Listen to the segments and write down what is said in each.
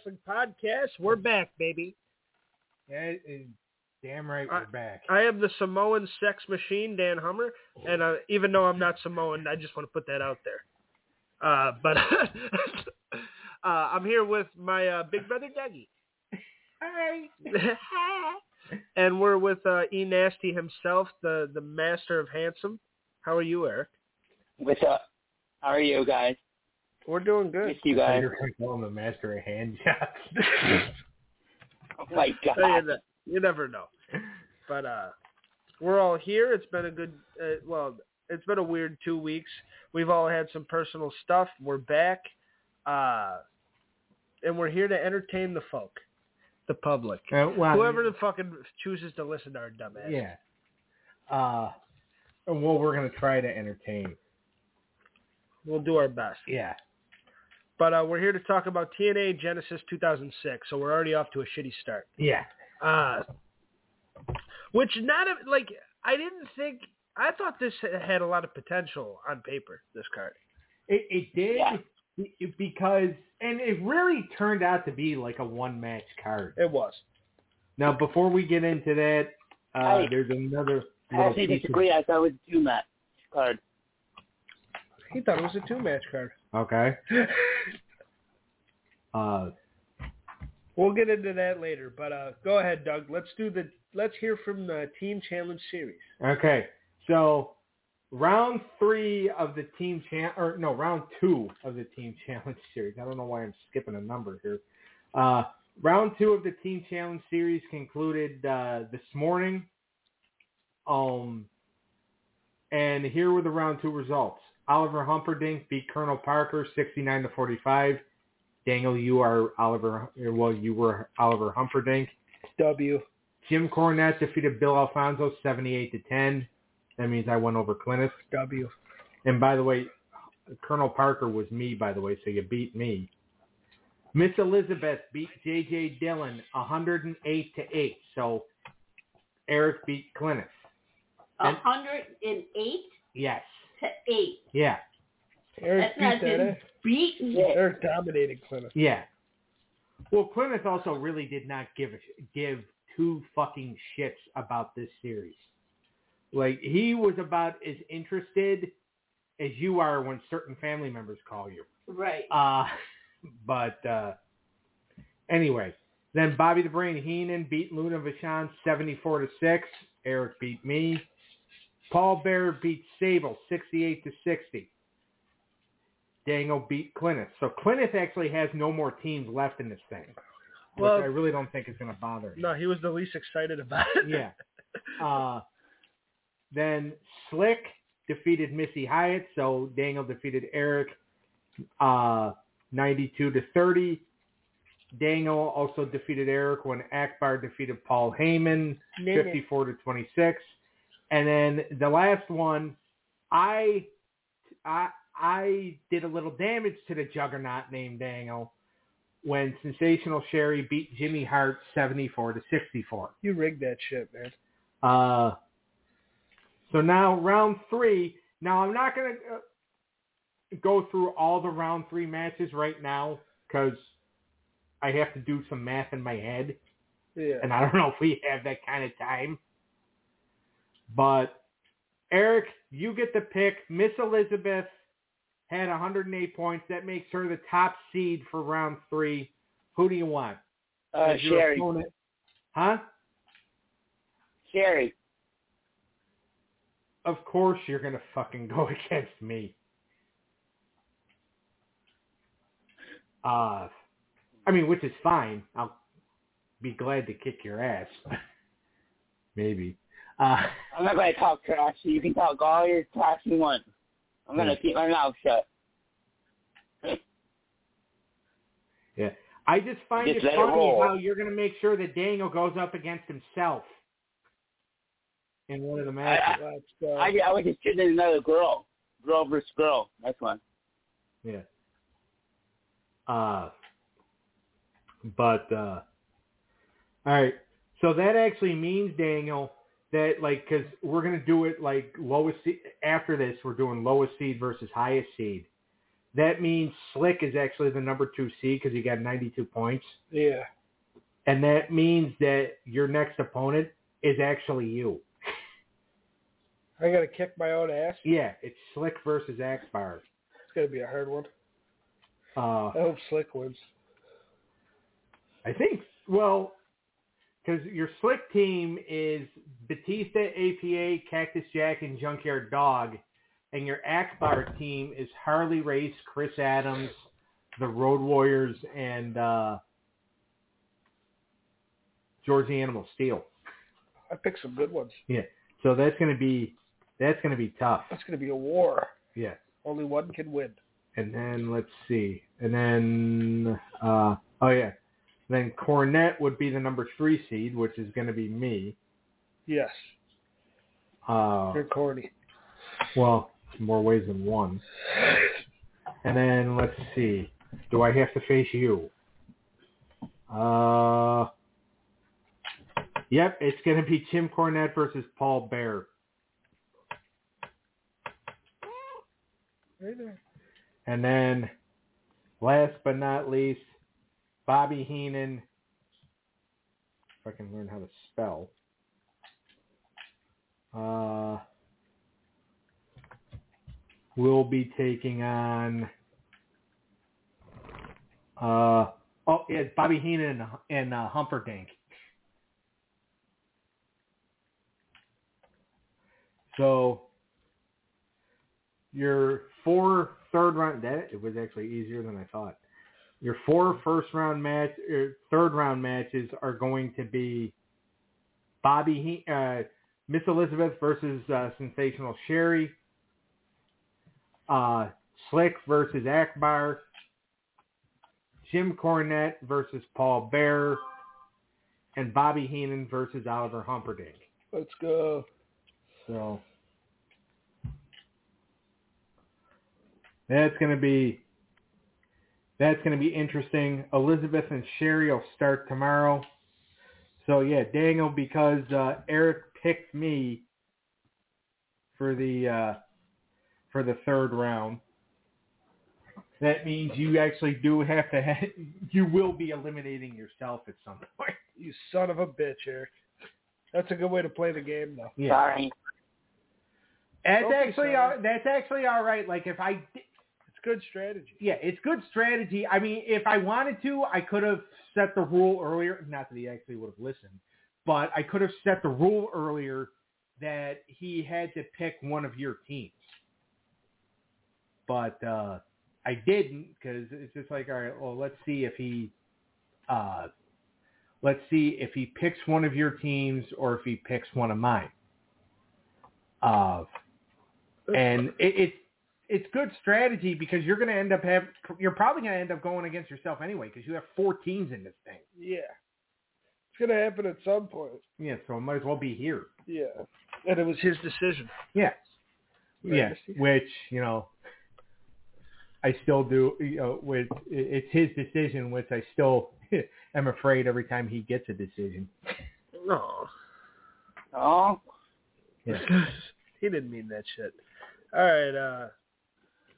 Wrestling Podcast. We're back, baby. Yeah, damn right we're back. I am the Samoan sex machine, Dan Hummer, and uh, even though I'm not Samoan, I just want to put that out there. Uh, but uh, I'm here with my uh, big brother Dougie, Hi. and we're with uh, E Nasty himself, the the master of handsome. How are you, Eric? What's up? How are you guys? We're doing good. Miss you guys. You're going to call him the master of hand shots. Oh my So you, god. you never know. But uh, we're all here. It's been a good, uh, well, it's been a weird two weeks. We've all had some personal stuff. We're back, uh, and we're here to entertain the folk, the public, Uh, well, whoever the fucking chooses to listen to our dumbass. Yeah. Uh, well, we're going to try to entertain. We'll do our best. Yeah. But uh, we're here to talk about TNA Genesis 2006. So we're already off to a shitty start. Yeah. Uh, which not a, like I didn't think. I thought this had a lot of potential on paper. This card. It, it did Yeah. it- because, and it really turned out to be like a one match card. It was. Now, before we get into that, uh, Hey. there's another I little actually piece of- disagree. I thought it was two match card. He thought it was a two match card. Okay. Uh, We'll get into that later. But uh, go ahead, Doug. Let's do the. Let's hear from the Team Challenge Series. Okay, so round three of the team cha- or no, round two of the team challenge series. I don't know why I'm skipping a number here. Uh, round two of the team challenge series concluded uh, this morning. Um, and here were the round two results. Oliver Humperdinck beat Colonel Parker 69 to 45. Daniel, you are Oliver. Well, you were Oliver Humperdinck. W. Jim Cornette defeated Bill Alfonso 78 to 10. That means I won over Clintus. W. And by the way, Colonel Parker was me, by the way, so you beat me. Miss Elizabeth beat J.J. Dillon 108 to 8. So Eric beat Clintus. Hundred and eight Yes. To eight. Yeah. Eric That's not beat that. been Eh? beaten. Yeah. Eric dominated Clinton. Yeah. Well, Clintus also really did not give a, give two fucking shits about this series. Like he was about as interested as you are when certain family members call you. Right. Uh, but uh, anyway, then Bobby the Brain Heenan beat Luna Vachon 74 to 6. Eric beat me. Paul Bearer beat Sable 68 to 60. Daniel beat Clintus. So Clintus actually has no more teams left in this thing. Well- which I really don't think is going to bother him. No, he was the least excited about it. Yeah. Uh, then Slick defeated Missy Hyatt, so Daniel defeated Eric uh, 92 to 30. Daniel also defeated Eric when Akbar defeated Paul Heyman 54 to 26. And then the last one, I, I, I did a little damage to the juggernaut named Daniel when Sensational Sherry beat Jimmy Hart 74 to 64. You rigged that shit, man. Uh, so now round three. Now I'm not going to uh, go through all the round three matches right now because I have to do some math in my head, Yeah. and I don't know if we have that kind of time. But Eric, you get the pick. Miss Elizabeth had 108 points. That makes her the top seed for round three. Who do you want? Uh, Sherry. opponent? Huh? Sherry. Of course you're gonna fucking go against me. Uh, I mean, which is fine. I'll be glad to kick your ass. Maybe. Uh, I'm not going to talk trash. You can talk all your trash you want. I'm going to keep my mouth shut. yeah. I just find Just it let it funny how you're gonna make sure that Daniel goes up against himself in one of the matches. Let's go. I, I was just shooting another girl. Girl versus girl. That's one. Yeah. Uh, but uh, all right. So that actually means Daniel that like because we're gonna do it like lowest seed, after this we're doing lowest seed versus highest seed. That means Slick is actually the number two seed because he got 92 points, Yeah. and that means that your next opponent is actually you. I gotta kick my own ass. Yeah, it's Slick versus Akbar. It's gonna be a hard one. Uh, I hope Slick wins. I think well, because your Slick team is Batista, APA, Cactus Jack, and Junkyard Dog, and your Akbar team is Harley Race, Chris Adams, the Road Warriors, and uh, George the Animal Steel. I picked some good ones. Yeah, so that's gonna be that's gonna be tough. That's gonna be a war. Yeah. Only one can win. And then let's see. And then uh oh yeah. Then Cornette would be the number three seed, which is gonna be me. Yes. Uh You're corny. well, more ways than one. And then let's see. Do I have to face you? Uh Yep, it's gonna be Jim Cornette versus Paul Bearer. Right. And then, last but not least, Bobby Heenan. If I can learn how to spell. Uh, will be taking on. Uh, oh, yeah, Bobby Heenan and, and uh, Humperdinck. So your four third round that it was actually easier than I thought. Your four first round match, er, third round matches are going to be Bobby, He- uh, Miss Elizabeth versus uh, Sensational Sherry, uh, Slick versus Akbar, Jim Cornette versus Paul Bearer, and Bobby Heenan versus Oliver Humperdinck. Let's go. So that's going to be that's going to be interesting. Elizabeth and Sherry will start tomorrow. So yeah, Daniel, because uh, Eric picked me for the uh, for the third round. That means you actually do have to. Ha- you will be eliminating yourself at some point. You son of a bitch, Eric. That's a good way to play the game, though. Yeah. Sorry. That's Don't actually sorry. all, that's actually all right. Like if I di- It's good strategy. yeah, it's good strategy. I mean, if I wanted to, I could have set the rule earlier. Not that he actually would have listened, but I could have set the rule earlier that he had to pick one of your teams. But uh, I didn't because it's just like, all right, well, let's see if he, uh, let's see if he picks one of your teams or if he picks one of mine. Uh, and it, it's it's good strategy because you're going to end up have you're probably going to end up going against yourself anyway because you have four teams in this thing. Yeah. It's gonna happen at some point. Yeah, so it might as well be here. Yeah. And it was his decision. Yeah, yeah. Legacy. Which you know, I still do. You know, with it's his decision, which I still am afraid every time he gets a decision. No. Oh, Yeah. he didn't mean that shit. All right. Uh,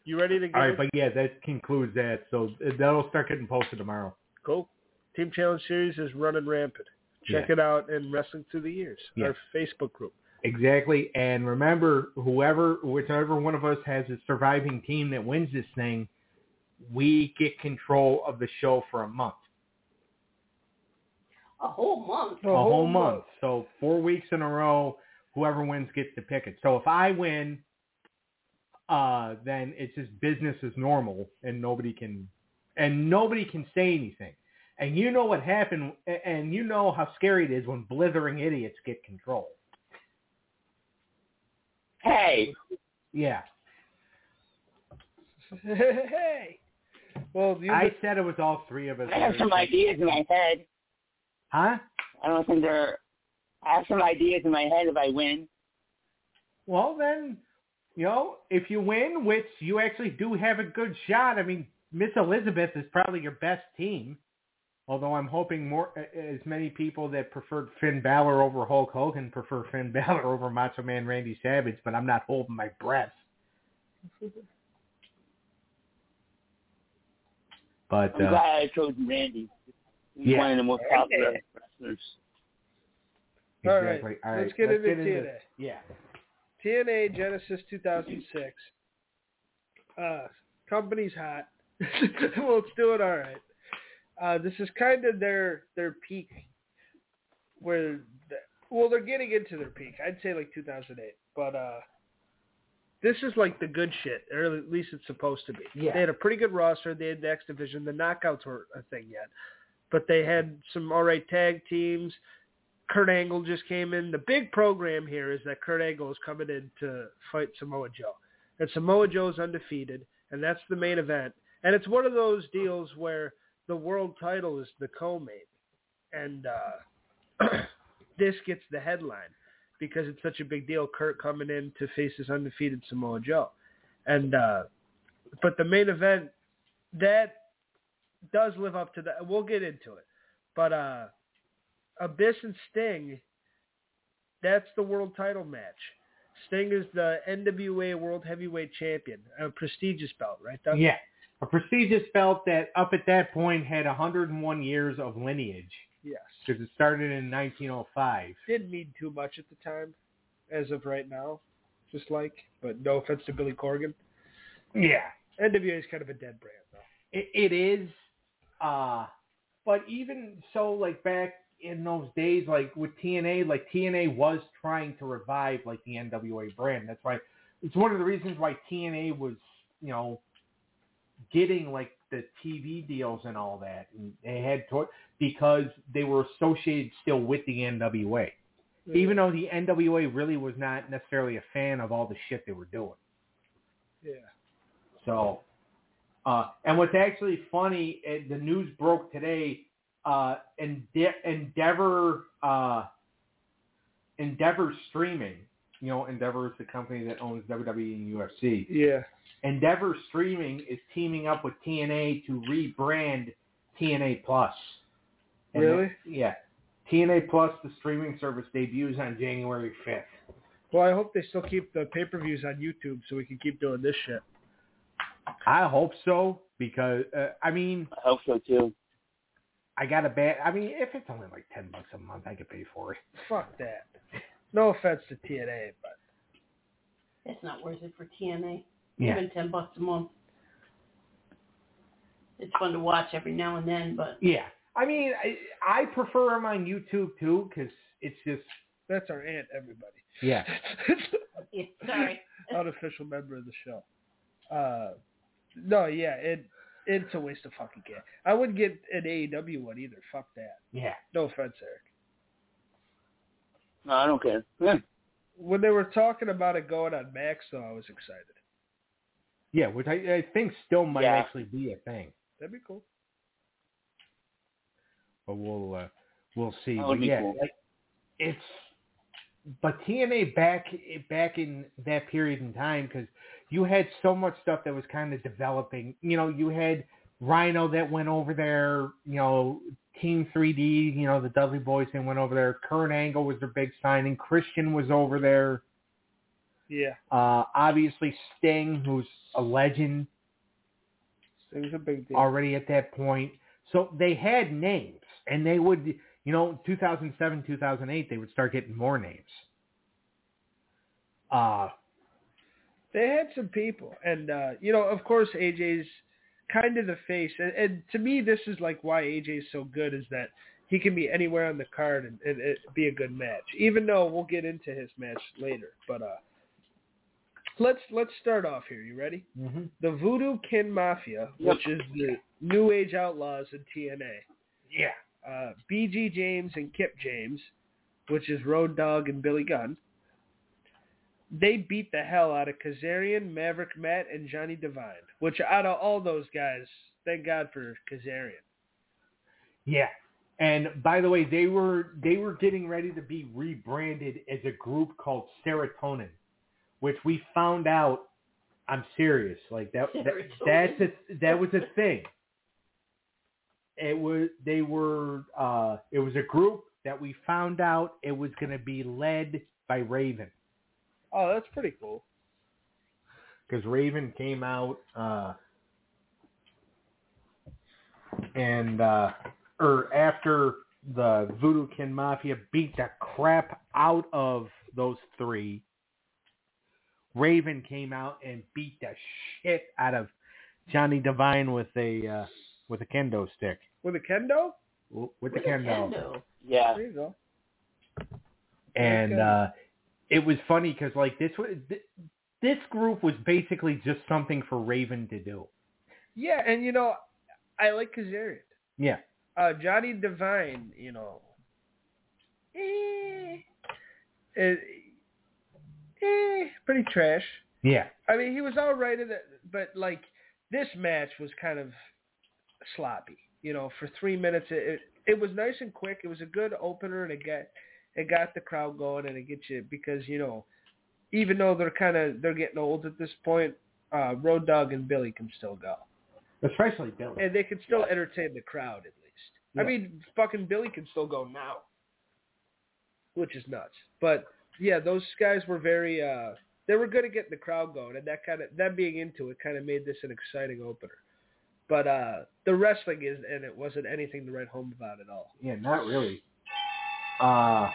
you ready to go? All right, but yeah, that concludes that. So that'll start getting posted tomorrow. Cool. Team Challenge Series is running rampant. Check it out in Wrestling Through the Years, Yeah. our Facebook group. Exactly. And remember, whoever, whichever one of us has a surviving team that wins this thing, we get control of the show for a month. A whole month. A whole month. So four weeks in a row, whoever wins gets to pick it. So if I win, uh, then it's just business as normal and nobody can, and nobody can say anything. And you know what happened, and you know how scary it is when blithering idiots get control. hey, Yeah. hey. Well, you I said it was all three of us. I have some ideas in my head. Huh? I don't think they're. I have some ideas in my head if I win. Well, then, you know, if you win, which you actually do have a good shot. I mean, Miss Elizabeth is probably your best team. Although I'm hoping more, as many people that preferred Finn Balor over Hulk Hogan prefer Finn Balor over Macho Man Randy Savage, but I'm not holding my breath. But I'm uh, glad I chose Randy. He's Yeah. one of the most popular wrestlers. All right, exactly. All let's get let's into get TNA. Yeah. TNA Genesis 2006. Uh, company's hot. well, let's do it all right. Uh, this is kind of their their peak, where the, well they're getting into their peak. I'd say like 2008, but uh, this is like the good shit, or at least it's supposed to be. Yeah. They had a pretty good roster. They had the X division. The knockouts weren't a thing yet, but they had some all right tag teams. Kurt Angle just came in. The big program here is that Kurt Angle is coming in to fight Samoa Joe. And Samoa Joe's undefeated, and that's the main event. And it's one of those deals where the world title is the co-main. And uh, this gets the headline because it's such a big deal. Kurt coming in to face his undefeated Samoa Joe. And uh, but the main event that does live up to that. We'll get into it. But uh Abyss and Sting, that's the world title match. Sting is the NWA World Heavyweight Champion, a prestigious belt, right? Doug? Yeah. A prestigious belt that up at that point had 101 years of lineage Yes. because it started in 1905. Didn't mean too much at the time, as of right now, just like. But no offense to Billy Corgan. Yeah. NWA is kind of a dead brand, though. It, it is. Uh, but even so, like back in those days, like with TNA, like TNA was trying to revive like the NWA brand. That's why it's one of the reasons why TNA was, you know, getting like the TV deals and all that. And they had to because they were associated still with the NWA. Even though the NWA really was not necessarily a fan of all the shit they were doing. Yeah. So, uh, and what's actually funny, the news broke today. Uh, Ende- Endeavor, uh, Endeavor Streaming. You know, Endeavor is the company that owns WWE and UFC. Yeah. Endeavor Streaming is teaming up with TNA to rebrand TNA Plus. And Really? that- yeah. TNA Plus, the streaming service, debuts on January 5th. Well, I hope they still keep the pay-per-views on YouTube so we can keep doing this shit. I hope so because uh, I mean I hope so too. I got a bad. I mean if it's only like ten bucks a month, I could pay for it. Fuck that. No offense to TNA, but It's not worth it for TNA. Yeah. Even ten bucks a month. It's fun to watch every now and then, but Yeah, I mean I, I prefer them on YouTube too because it's just that's our aunt, everybody. yeah. yeah, sorry. Unofficial member of the show. Uh, no, yeah, it it's a waste of fucking gas. I wouldn't get an AEW one either. Fuck that. Yeah. No offense, Eric. No, I don't care. Yeah. When they were talking about it going on Max, though, I was excited. Yeah, which I, I think still might Yeah. actually be a thing, That'd be cool. but we'll uh, we'll see. That But would be yeah, cool. it's but TNA back back in that period in time because you had so much stuff that was kind of developing. You know, you had Rhino that went over there. You know, Team 3D. You know, the Dudley Boys they went over there. Kurt Angle was their big signing. Christian was over there. Yeah, Uh, obviously Sting, who's a legend was a big deal. already at that point. So they had names, and they would, you know, 2007, 2008, they would start getting more names. Uh, They had some people, and uh, you know, of course, AJ's kind of the face, and, and to me, this is like why AJ is so good is that he can be anywhere on the card and, and it be a good match. Even though we'll get into his match later, but uh, let's let's start off here. You ready? mm-hmm. The Voodoo Kin Mafia, which is the New Age Outlaws in TNA. yeah, Uh, BG James and Kip James, which is Road Dogg and Billy Gunn. They beat the hell out of Kazarian, Maverick Matt, and Johnny Devine. Which out of all those guys, thank God for Kazarian. yeah. And by the way, they were they were getting ready to be rebranded as a group called Serotonin, which we found out. I'm serious, like that. that that's a, that was a thing. It was they were uh it was a group that we found out it was going to be led by Raven Oh, that's pretty cool. because Raven came out uh and uh or after the Voodoo Kin Mafia beat the crap out of those three Raven came out and beat the shit out of Johnny Devine with a uh with a kendo stick With a kendo? with the With a kendo. kendo. Yeah. There you go. and uh it was funny because like this was this group was basically just something for Raven to do. Yeah, and you know, I like Kazarian. Yeah, Uh, Johnny Devine, you know, eh, eh, eh, pretty trash. yeah, I mean, he was all right in it, but like this match was kind of sloppy. You know, for three minutes, it, it was nice and quick. It was a good opener, and it got it got the crowd going, and it gets you because you know, even though they're kind of they're getting old at this point, uh, Road Dogg and Billy can still go, especially Billy. and they can still entertain the crowd at least. I mean, fucking Billy can still go now, which is nuts. But yeah, those guys were very uh they were good at getting the crowd going, and that kind of them being into it kind of made this an exciting opener. But uh the wrestling is and it wasn't anything to write home about at all. Yeah, not really. Uh,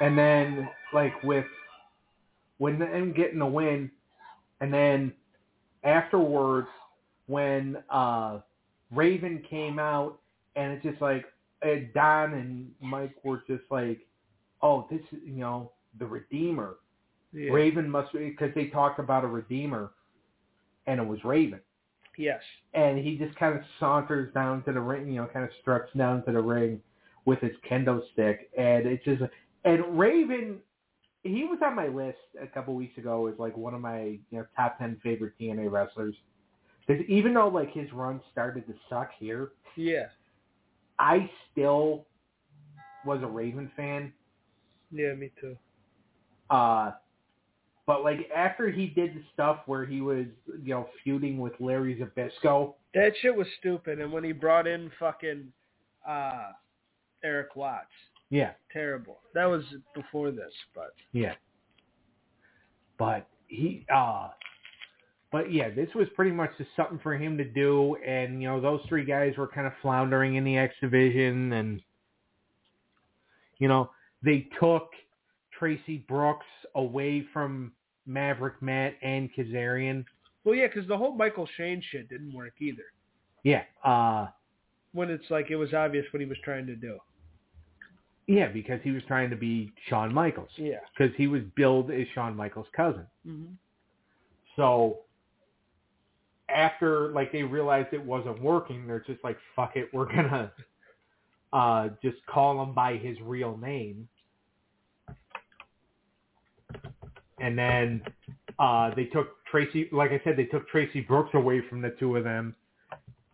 and then like with when them getting the win, and then afterwards when uh Raven came out, and it's just like Don and Mike were just like, oh, this is you know the Redeemer. Yeah. Raven must be because they talked about a Redeemer, and it was Raven Yes. and he just kind of saunters down to the ring, you know, kind of struts down to the ring with his kendo stick, and it's just and Raven, he was on my list a couple weeks ago as like one of my you know top ten favorite TNA wrestlers. Because even though like his run started to suck here, Yeah. I still was a Raven fan. Yeah, me too. Uh, but like after he did the stuff where he was you know feuding with Larry Zbyszko, That shit was stupid. And when he brought in fucking uh Erik Watts, yeah, terrible. That was before this, but Yeah. But he uh but yeah, this was pretty much just something for him to do and you know, those three guys were kind of floundering in the X division and you know, they took Traci Brooks away from Maverick Matt and Kazarian. well, yeah, because the whole Michael Shane shit didn't work either. Yeah, uh When it's like it was obvious what he was trying to do. yeah, because he was trying to be Shawn Michaels. Yeah. Because he was billed as Shawn Michaels' cousin. Mm-hmm. So after like they realized it wasn't working, they're just like, fuck it, we're gonna uh just call him by his real name. And then uh they took Tracy like I said, they took Traci Brooks away from the two of them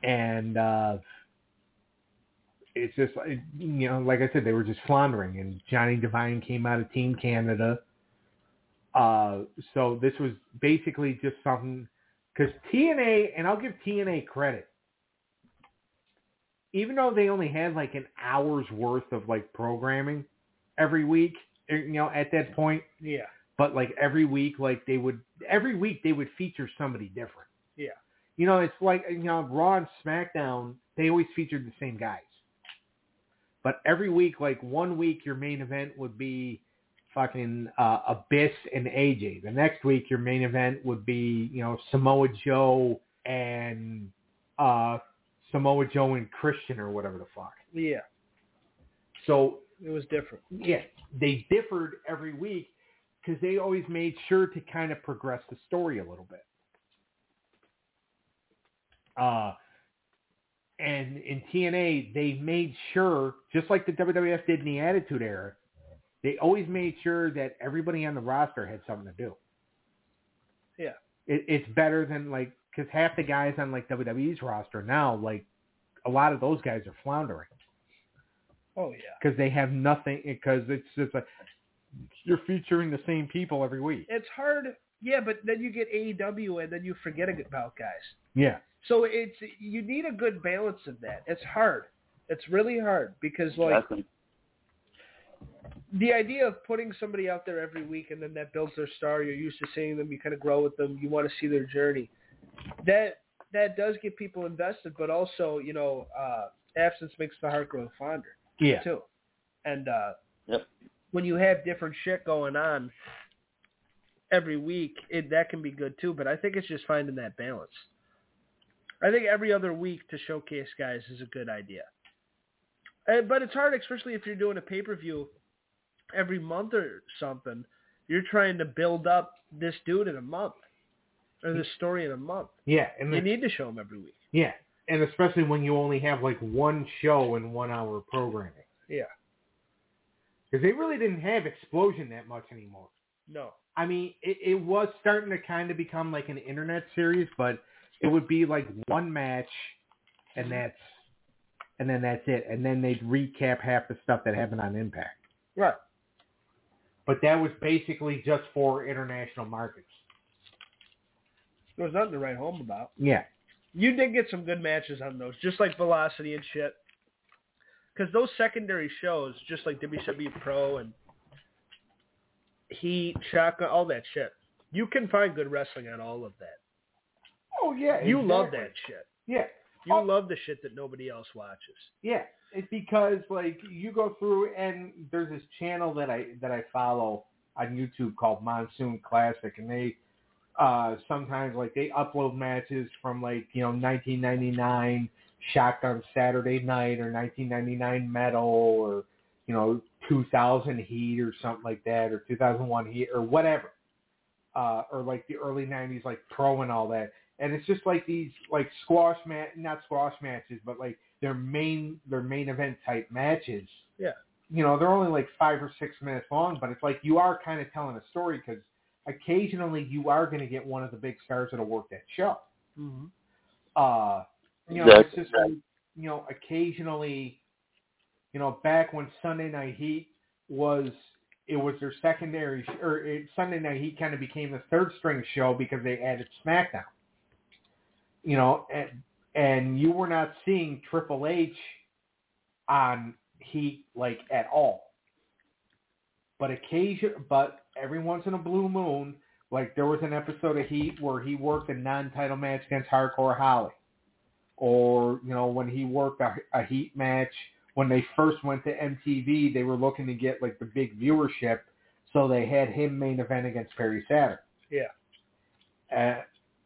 and uh it's just you know, like I said, they were just floundering and Johnny Devine came out of Team Canada. Uh, so this was basically just something because TNA, and I'll give TNA credit, even though they only had like an hour's worth of like programming every week, you know, at that point, Yeah. But like every week, like they would every week they would feature somebody different. Yeah. You know, it's like you know, Raw and SmackDown, they always featured the same guys. But every week, like one week, your main event would be fucking uh, Abyss and AJ. The next week, your main event would be you know Samoa Joe and uh, Samoa Joe and Christian or whatever the fuck. Yeah. So It was different. yeah, they differed every week because they always made sure to kind of progress the story a little bit. Uh, and in TNA, they made sure, just like the WWF did in the Attitude Era, they always made sure that everybody on the roster had something to do. Yeah. It, it's better than like because half the guys on like WWE's roster now, like a lot of those guys are floundering Oh yeah. because they have nothing because it's just like you're featuring the same people every week. It's hard Yeah, but then you get AEW and then you forget about guys. Yeah. So it's you need a good balance of that. It's hard. It's really hard because like Exactly. the idea of putting somebody out there every week and then that builds their star. You're used to seeing them. You kind of grow with them. You want to see their journey. That that does get people invested, but also you know uh, absence makes the heart grow fonder Yeah. too. And uh, Yep. When you have different shit going on every week, it, that can be good too. But I think it's just finding that balance. I think every other week to showcase guys is a good idea. Uh, but it's hard, especially if you're doing a pay per view every month or something. You're trying to build up this dude in a month or this story in a month. Yeah. And You need to show him every week. yeah. And especially when you only have like one show and one hour programming. Yeah. Because they really didn't have Xplosion that much anymore. No. I mean, it, it was starting to kind of become like an internet series, but it would be like one match, and that's, and then that's it, and then they'd recap half the stuff that happened on Impact. Right. But that was basically just for international markets. There was nothing to write home about. Yeah, You did get some good matches on those, just like Velocity and shit. Because those secondary shows, just like WCW Pro and Heat, Shotgun, all that shit, you can find good wrestling on all of that. Oh yeah, You love that shit. Yeah, You Oh. love the shit that nobody else watches. yeah. It's because like you go through and there's this channel that I that I follow on YouTube called Monsoon Classic, and they uh sometimes like they upload matches from like you know 1999 Shotgun Saturday Night or 1999 Metal or you know 2000 Heat or something like that or 2001 Heat or whatever, uh, or like the early 90s like Pro and all that. And it's just like these like squash mat, not squash matches, but like their main their main event type matches. Yeah. You know, they're only like five or six minutes long, but it's like you are kind of telling a story because occasionally you are going to get one of the big stars that'll work that show. Mm-hmm. Uh, you know, it's just like, you know, occasionally, you know, back when Sunday Night Heat was, it was their secondary, or it, Sunday Night Heat kind of became the third string show because they added SmackDown. You know, and and you were not seeing Triple H on Heat like at all. But occasion, but every once in a blue moon, like there was an episode of Heat where he worked a non-title match against Hardcore Holly, or you know when he worked a, a Heat match when they first went to MTV, they were looking to get like the big viewership, so they had him main event against Perry Saturn. Yeah. Uh,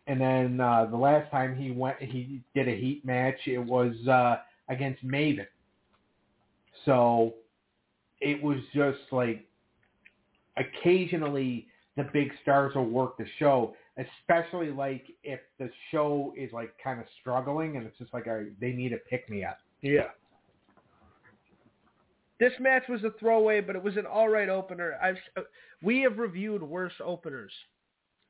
and then uh, the last time he went, he did a Heat match. It was uh, against Maven. So it was just like occasionally the big stars will work the show, especially like if the show is like kind of struggling and it's just like a, they need a pick me up. Yeah. This match was a throwaway, but it was an all right opener. I've we have reviewed worse openers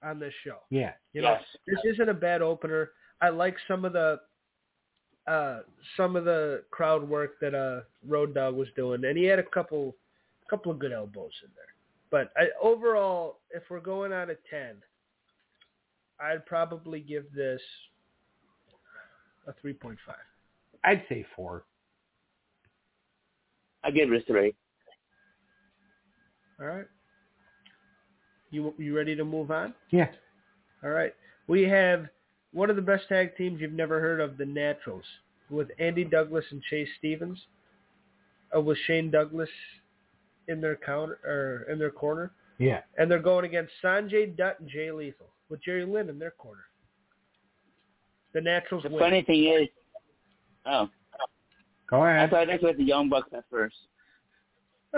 on this show. Yeah. You know, Yes. this isn't a bad opener. I like some of the uh some of the crowd work that uh Road Dogg was doing, and he had a couple couple of good elbows in there. But I, overall, if we're going out of ten, I'd probably give this a three point five. I'd say four. I give it a three. All right. You you ready to move on? Yeah. All right. We have one of the best tag teams you've never heard of, the Naturals, with Andy Douglas and Chase Stevens, uh, with Shane Douglas in their counter or in their corner, Yeah. and they're going against Sanjay Dutt and Jay Lethal with Jerry Lynn in their corner. The Naturals The win. funny thing is, oh, Go ahead. I thought this was the Young Bucks at first.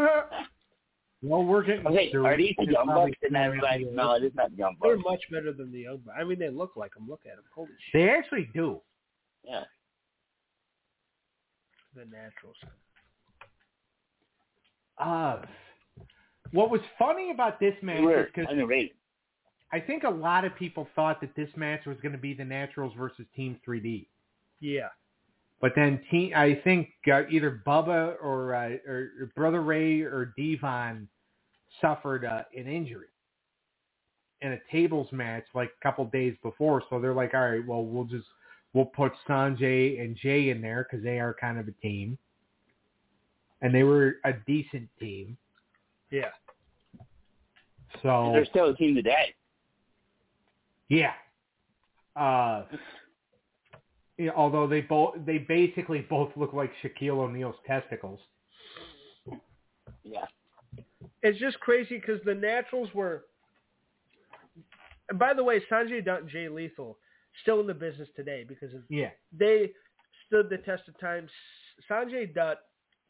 Well, we're getting. Okay, through are these the Young probably Bucks? And I three realized, years. no, it is not the Young Bucks. They're much better than the Young Bucks. I mean, they look like them. Look at them. Holy shit. They actually do. Yeah. The Naturals. Uh, what was funny about this match They were is because underrated. I think a lot of people thought that this match was going to be the Naturals versus Team 3D. Yeah. But then team, I think uh, either Bubba or, uh, or or Brother Ray or Devon suffered uh, an injury, in a tables match like a couple days before, so they're like, all right, well, we'll just we'll put Sanjay and Jay in there because they are kind of a team, and they were a decent team. Yeah. So They're still a team today. Yeah, uh, yeah, although they both they basically both look like Shaquille O'Neal's testicles. Yeah. It's just crazy because the Naturals were. And by the way, Sanjay Dutt and Jay Lethal still in the business today because of, Yeah, they stood the test of time. Sanjay Dutt,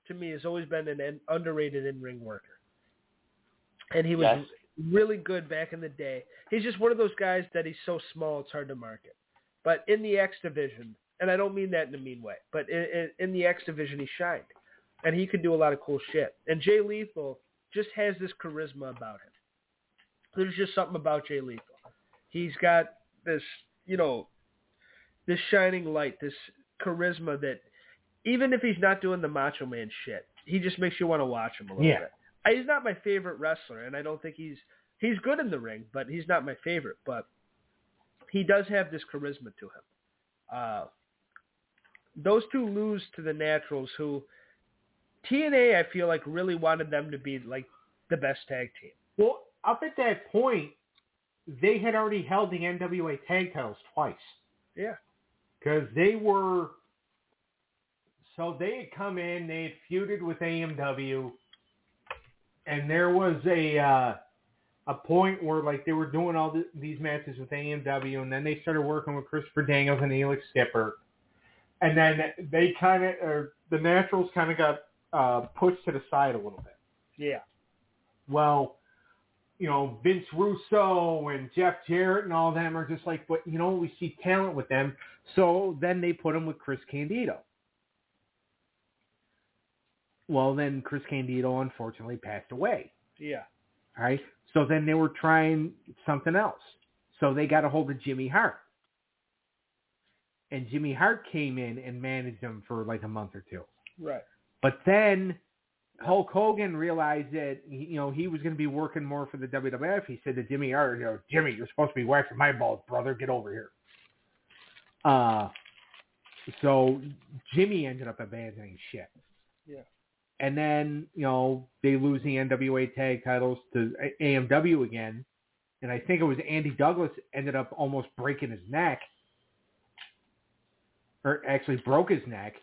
to me, has always been an, an underrated in-ring worker, and he was Yes. Really good back in the day. He's just one of those guys that he's so small it's hard to market. But in the X division, and I don't mean that in a mean way, but in, in, in the X division, he shined, and he could do a lot of cool shit. And Jay Lethal just has this charisma about him. There's just something about Jay Lethal. He's got this, you know, this shining light, this charisma that even if he's not doing the Macho Man shit, he just makes you want to watch him a little Yeah. bit. He's not my favorite wrestler, and I don't think he's he's good in the ring, but he's not my favorite. But he does have this charisma to him. Uh, those two lose to the Naturals, who TNA I feel like really wanted them to be like the best tag team. Well, up at that point, they had already held the NWA tag titles twice Yeah, because they were. So they had come in, they had feuded with AMW, and there was a uh, a point where like they were doing all th- these matches with AMW, and then they started working with Christopher Daniels and Elix Skipper, and then they kind of, or the Naturals kind of got uh, pushed to the side a little bit. yeah, well, you know, Vince Russo and Jeff Jarrett and all them are just like, but you know, we see talent with them. So then they put him with Chris Candido. Well, then Chris Candido unfortunately passed away. yeah, All right. So then they were trying something else. So they got a hold of Jimmy Hart. And Jimmy Hart came in and managed them for like a month or two. right. But then Hulk Hogan realized that he- you know he was going to be working more for the WWF. He said to Jimmy Hart, you know, "Jimmy, you're supposed to be waxing my balls, brother. Get over here." Uh, so Jimmy ended up abandoning shit. Yeah. And then you know they lose the NWA tag titles to AMW again, and I think it was Andy Douglas ended up almost breaking his neck, or actually broke his neck.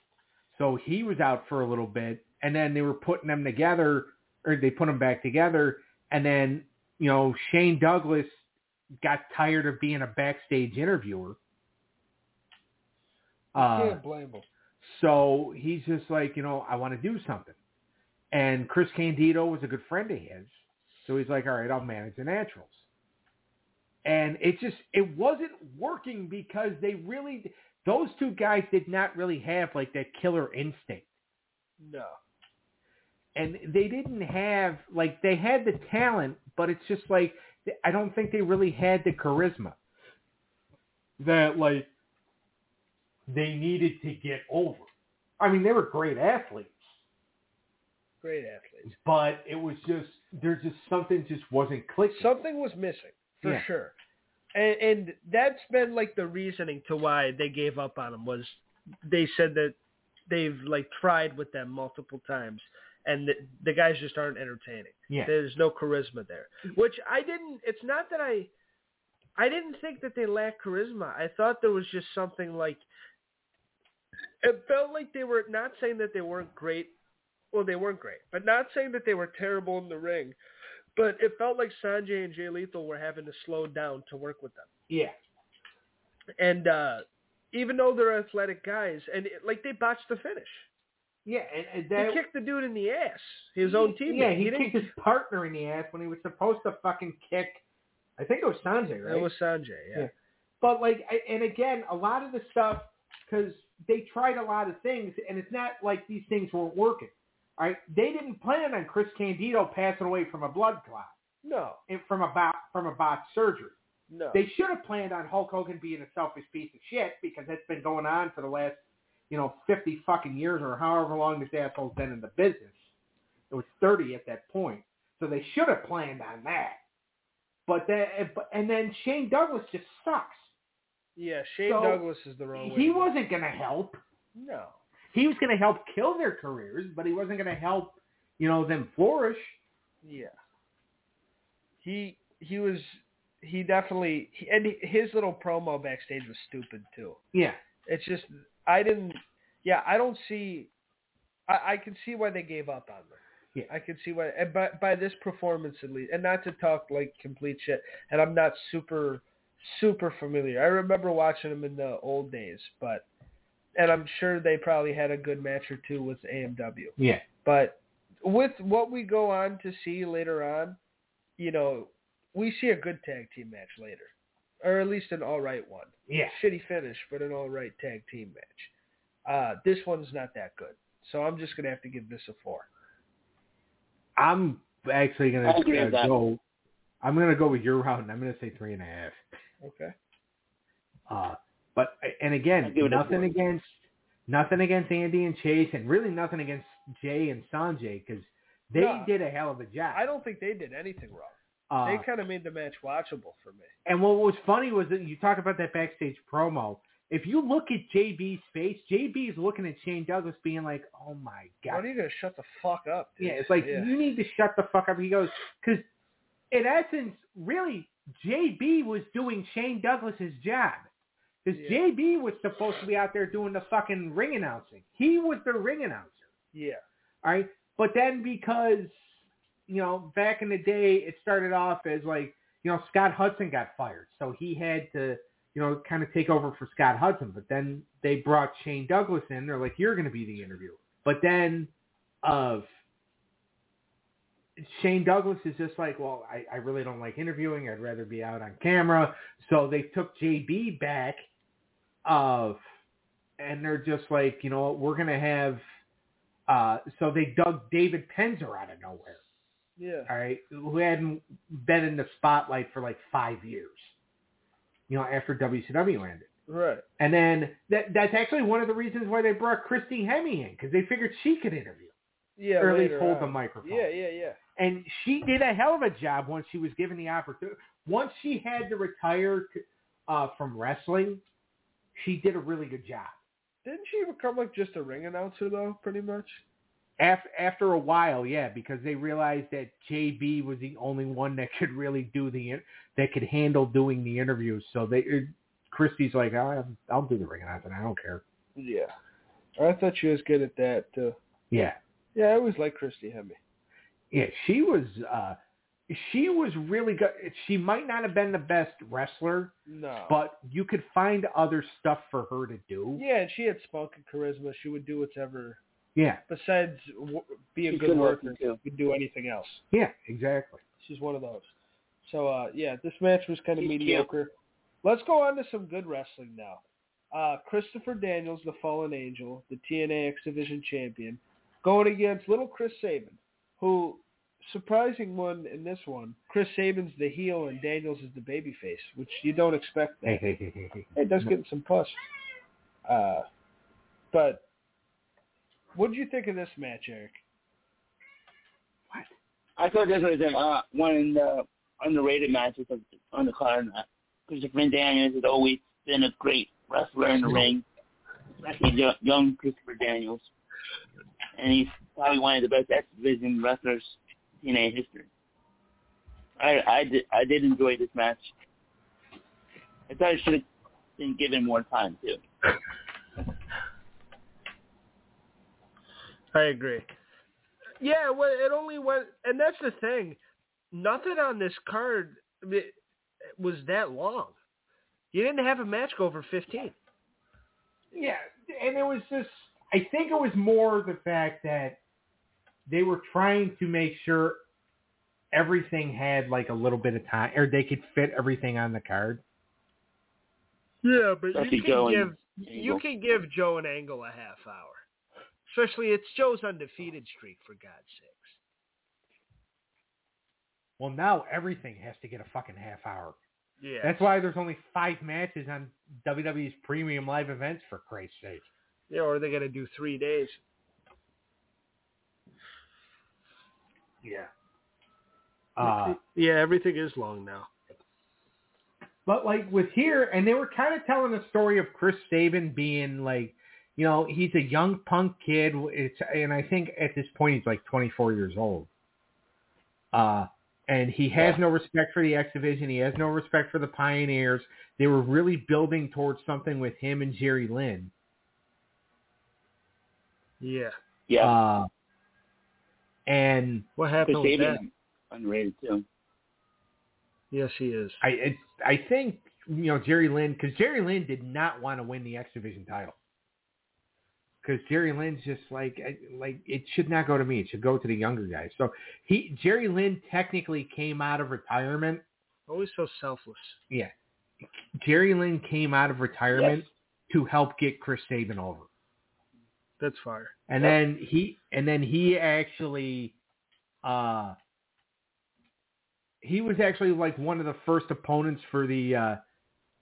So he was out for a little bit, and then they were putting them together, or they put them back together, and then you know Shane Douglas got tired of being a backstage interviewer. Uh, Can't blame him. so he's just like, you know, I want to do something. And Chris Candido was a good friend of his. So he's like, all right, I'll manage the Naturals. And it just, it wasn't working because they really, those two guys did not really have like that killer instinct. No. And they didn't have, like, they had the talent, but it's just like, I don't think they really had the charisma that, like, they needed to get over. I mean, they were great athletes, Great athletes. but it was just there's just something just wasn't clicking. Something was missing for Yeah. sure, and, and that's been like the reasoning to why they gave up on him was they said that they've like tried with them multiple times, and the, the guys just aren't entertaining. yeah, There's no charisma there, which I didn't. It's not that I, I didn't think that they lacked charisma. I thought there was just something like. It felt like they were not saying that they weren't great. Well, they weren't great, but not saying that they were terrible in the ring. But it felt like Sanjay and Jay Lethal were having to slow down to work with them. yeah, And uh even though they're athletic guys, and it, like they botched the finish, yeah, and, and he kicked the dude in the ass, his own teammate. Yeah, he, didn't- kicked his partner in the ass when he was supposed to fucking kick. I think it was Sanjay, right? It was Sanjay. Yeah. Yeah. But like, and again, a lot of the stuff because they tried a lot of things, and it's not like these things weren't working. All right, they didn't plan on Chris Candido passing away from a blood clot No, and from a bot, from a botched surgery. no. They should have planned on Hulk Hogan being a selfish piece of shit because that's been going on for the last, you know, fifty fucking years or however long this asshole's been in the business. It was thirty at that point, so they should have planned on that. but then and then Shane Douglas just sucks. Yeah, Shane So, Douglas is the wrong. He wasn't going to help. No. He was going to help kill their careers, but he wasn't going to help, you know, them flourish. Yeah. He he was he definitely he, and his little promo backstage was stupid too. Yeah. It's just I didn't. Yeah, I don't see. I, I can see why they gave up on them. Yeah. I can see why. And by by this performance at least, and not to talk like complete shit. And I'm not super super familiar. I remember watching them in the old days, but and I'm sure they probably had a good match or two with AMW. Yeah. But with what we go on to see later on, you know, we see a good tag team match later, or at least an all right one. Yeah. Shitty finish, but an all right tag team match. Uh, this one's not that good, so I'm just gonna have to give this a four. I'm actually gonna with that. go. I'm going to go with your route, and I'm going to say three and a half. Okay. Uh, but and again, give it a nothing against nothing against Andy and Chase, and really nothing against Jay and Sanjay because they No. did a hell of a job. I don't think they did anything wrong. Uh, they kind of made the match watchable for me. and what was funny was that you talk about that backstage promo. If you look at JB's face, JB is looking at Shane Douglas, being like, "Oh my God. god." are you gonna shut the fuck up? Dude? Yeah, it's like Yeah. you need to shut the fuck up. He goes because, in essence, really, JB was doing Shane Douglas's job. Because Yeah. JB was supposed to be out there doing the fucking ring announcing. He was the ring announcer. yeah. All right. But then because, you know, back in the day, it started off as like, you know, Scott Hudson got fired. So he had to, you know, kind of take over for Scott Hudson. But then they brought Shane Douglas in. They're like, you're going to be the interviewer. But then of Shane Douglas is just like, well, I, I really don't like interviewing. I'd rather be out on camera. So they took JB back of, and they're just like, you know, what, we're to have, uh, so they dug David Penzer out of nowhere, Yeah. all right, who hadn't been in the spotlight for like five years, you know, after WCW ended. Right. And then that that's actually one of the reasons why they brought Christy Hemme in because they figured she could interview Yeah. or at least hold on. the microphone. Yeah, yeah, yeah. And she did a hell of a job once she was given the opportunity. Once she had to retire uh, from wrestling, she did a really good job. Didn't she become like just a ring announcer though, pretty much? After, after a while, yeah, because they realized that JB was the only one that could really do the that could handle doing the interviews. So they, uh, Christy's like, I'll, I'll do the ring announcing. I don't care. Yeah. I thought she was good at that too. Yeah, Yeah, I always liked Christy Hemme. yeah, she was. uh she was really good. She might not have been the best wrestler, No. but you could find other stuff for her to do. yeah, and she had spunk and charisma. She would do whatever Yeah, besides w- be a She's good good worker. looking. She could do anything else. yeah, exactly. She's one of those. So uh yeah, this match was kind of She's cute. mediocre. Let's go on to some good wrestling now. Uh Christopher Daniels, the Fallen Angel, the TNA X Division champion, going against little Chris Sabin, who surprising one in this one. Chris Sabin's the heel and Daniels is the babyface, which you don't expect. Hey, hey, hey, hey, hey. It does get some push. Uh, but what did you think of this match, Eric? What? I thought this was uh, one of the underrated matches of, on the card. Christopher Daniels has always been a great wrestler in the ring, especially young Christopher Daniels. And he's probably one of the best X Division wrestlers TNA history. I I did I did enjoy this match. I thought it should have been given more time too. I agree. Yeah, well, it only went, and that's the thing. Nothing on this card I mean, was that long. You didn't have a match go over fifteen. Yeah, and it was just, I think it was more the fact that they were trying to make sure everything had like a little bit of time, or they could fit everything on the card. Yeah, but Especially you can and give you can give Joe and Angle a half hour. Especially it's Joe's undefeated streak for God's sakes. Well, now everything has to get a fucking half hour. Yeah. That's why there's only five matches on WWE's premium live events, for Christ's sake. yeah, or they're gonna do three days. Yeah. Uh, yeah, everything is long now. But like with here, and they were kind of telling the story of Chris Sabin being like, you know, he's a young punk kid. It's and I think at this point he's like 24 years old. Uh, and he has no respect for the X Division. He has no respect for the Pioneers. They were really building towards something with him and Jerry Lynn. Yeah. Yeah. Uh, and What Chris happened with that? Underrated too. Yes, he is. I it's, I think you know Jerry Lynn because Jerry Lynn did not want to win the X Division title because Jerry Lynn's just like like it should not go to me. It should go to the younger guys. So he Jerry Lynn technically came out of retirement. Always so selfless. Yeah, Jerry Lynn came out of retirement Yes. to help get Chris Sabin over, That's fire. and Yep. then he and then he actually. uh he was actually like one of the first opponents for the uh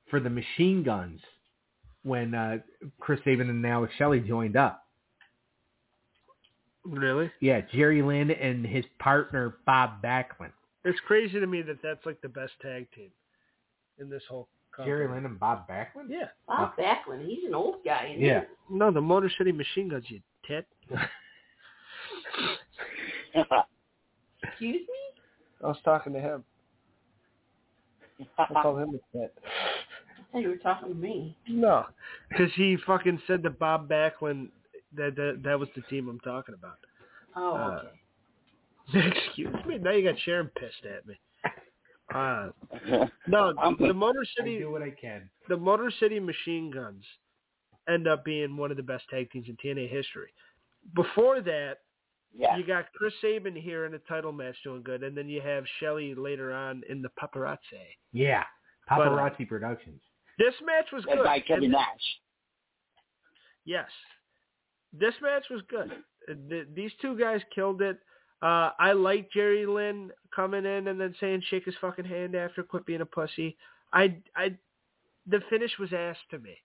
for the machine guns when uh Chris Sabin and Alex Shelley joined up. Really? Yeah, Jerry Lynn and his partner Bob Backlund. It's crazy to me that that's like the best tag team in this whole. Company. Jerry Lynn and Bob Backlund? Yeah. Bob Backlund, he's an old guy. isn't he? Yeah. No, the Motor City Machine Guns, you tit. Excuse me? I was talking to him. I called him a tit. I thought you were talking to me. No, because he fucking said to Bob Backlund that, that that was the team I'm talking about. Oh, Uh. Excuse me. Now you got Sharon pissed at me. Uh, no, the Motor I City, do what I can. the Motor City Machine Guns end up being one of the best tag teams in TNA history. Before that, yeah. you got Chris Sabin here in a title match doing good, and then you have Shelley later on in the Paparazzi. Yeah. But, uh, Paparazzi Productions. This match was Led good. by Kevin and- Nash. Yes. This match was good. Uh, th- These two guys killed it. Uh, I like Jerry Lynn coming in and then saying shake his fucking hand after quit being a pussy. I, I, the finish was ass to me.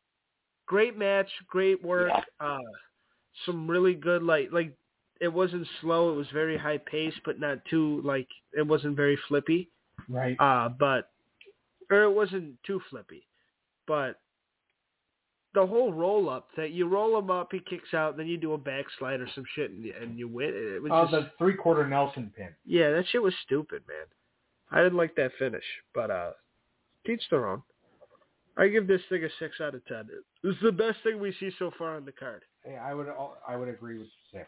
Great match, great work. Uh, some really good like like it wasn't slow. It was very high paced, but not too like it wasn't very flippy. Right. Uh, but or it wasn't too flippy, but the whole roll up that you roll him up, he kicks out, then you do a backslide or some shit, and, and you win. It was Oh, just, the three quarter Nelson pin. yeah, that shit was stupid, man. I didn't like that finish, but uh, teach their own. I give this thing a six out of ten. This is the best thing we see so far on the card. Yeah, I would I would agree with six.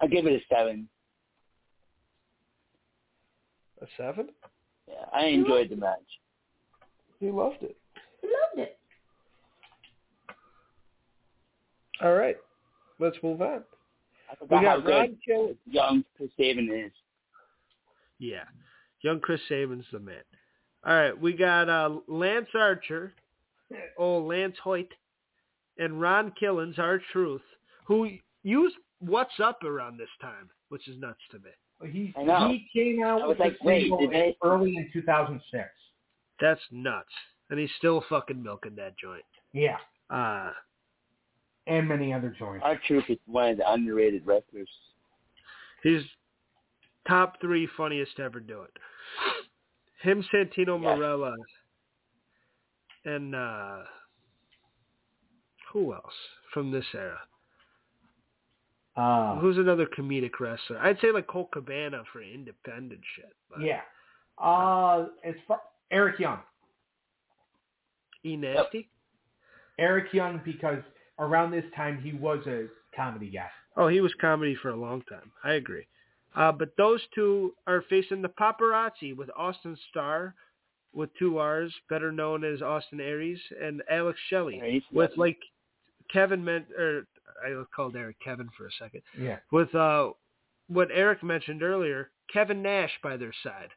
I give it a seven. A seven? Yeah, I enjoyed the match. You loved it. I loved it. All right, let's move on. I We forgot how got Ron good Kill. young Chris Sabin is. Yeah. Young Chris Sabin's the man. All right, we got uh, Lance Archer, oh Lance Hoyt, and Ron Killings, our truth, who used What's Up around this time, which is nuts to me. He he came out with a like, wait, single did they- early in 2006. That's nuts. And he's still fucking milking that joint. Yeah, Uh, and many other joints. R-Truth is one of the underrated wrestlers. he's top three funniest to ever do it. Him, Santino Yes. Marella, and uh, who else from this era? Uh, Who's another comedic wrestler? I'd say like Colt Cabana for independent shit. But yeah. Uh, as far Eric Young, E Nasty. Eric Young, because around this time he was a comedy guy. Oh, he was comedy for a long time. I agree. Uh, but those two are facing the paparazzi with Austin Starr, with two R's, better known as Austin Aries, and Alex Shelley, Aries, with yes. like Kevin meant, or I called Eric Kevin for a second, Yeah. with uh, what Eric mentioned earlier, Kevin Nash by their side.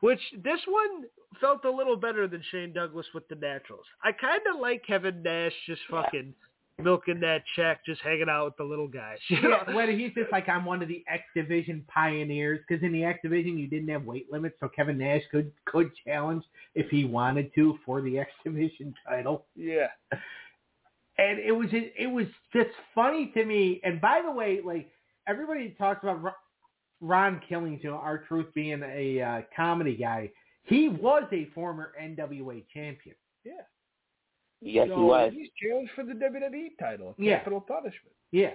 Which this one felt a little better than Shane Douglas with the Naturals. I kind of like Kevin Nash just fucking milking that check, just hanging out with the little guys. You know? Yeah, well, he's just like I'm one of the X Division pioneers because in the X Division you didn't have weight limits, so Kevin Nash could could challenge if he wanted to for the X Division title. Yeah. and it was it was just funny to me. And by the way, like everybody talks about Ron- Ron Killings, you know, R-Truth being a uh, comedy guy. he was a former NWA champion. Yeah. Yes, so he was. He's challenged for the WWE title. Yeah. Capital punishment. Yeah.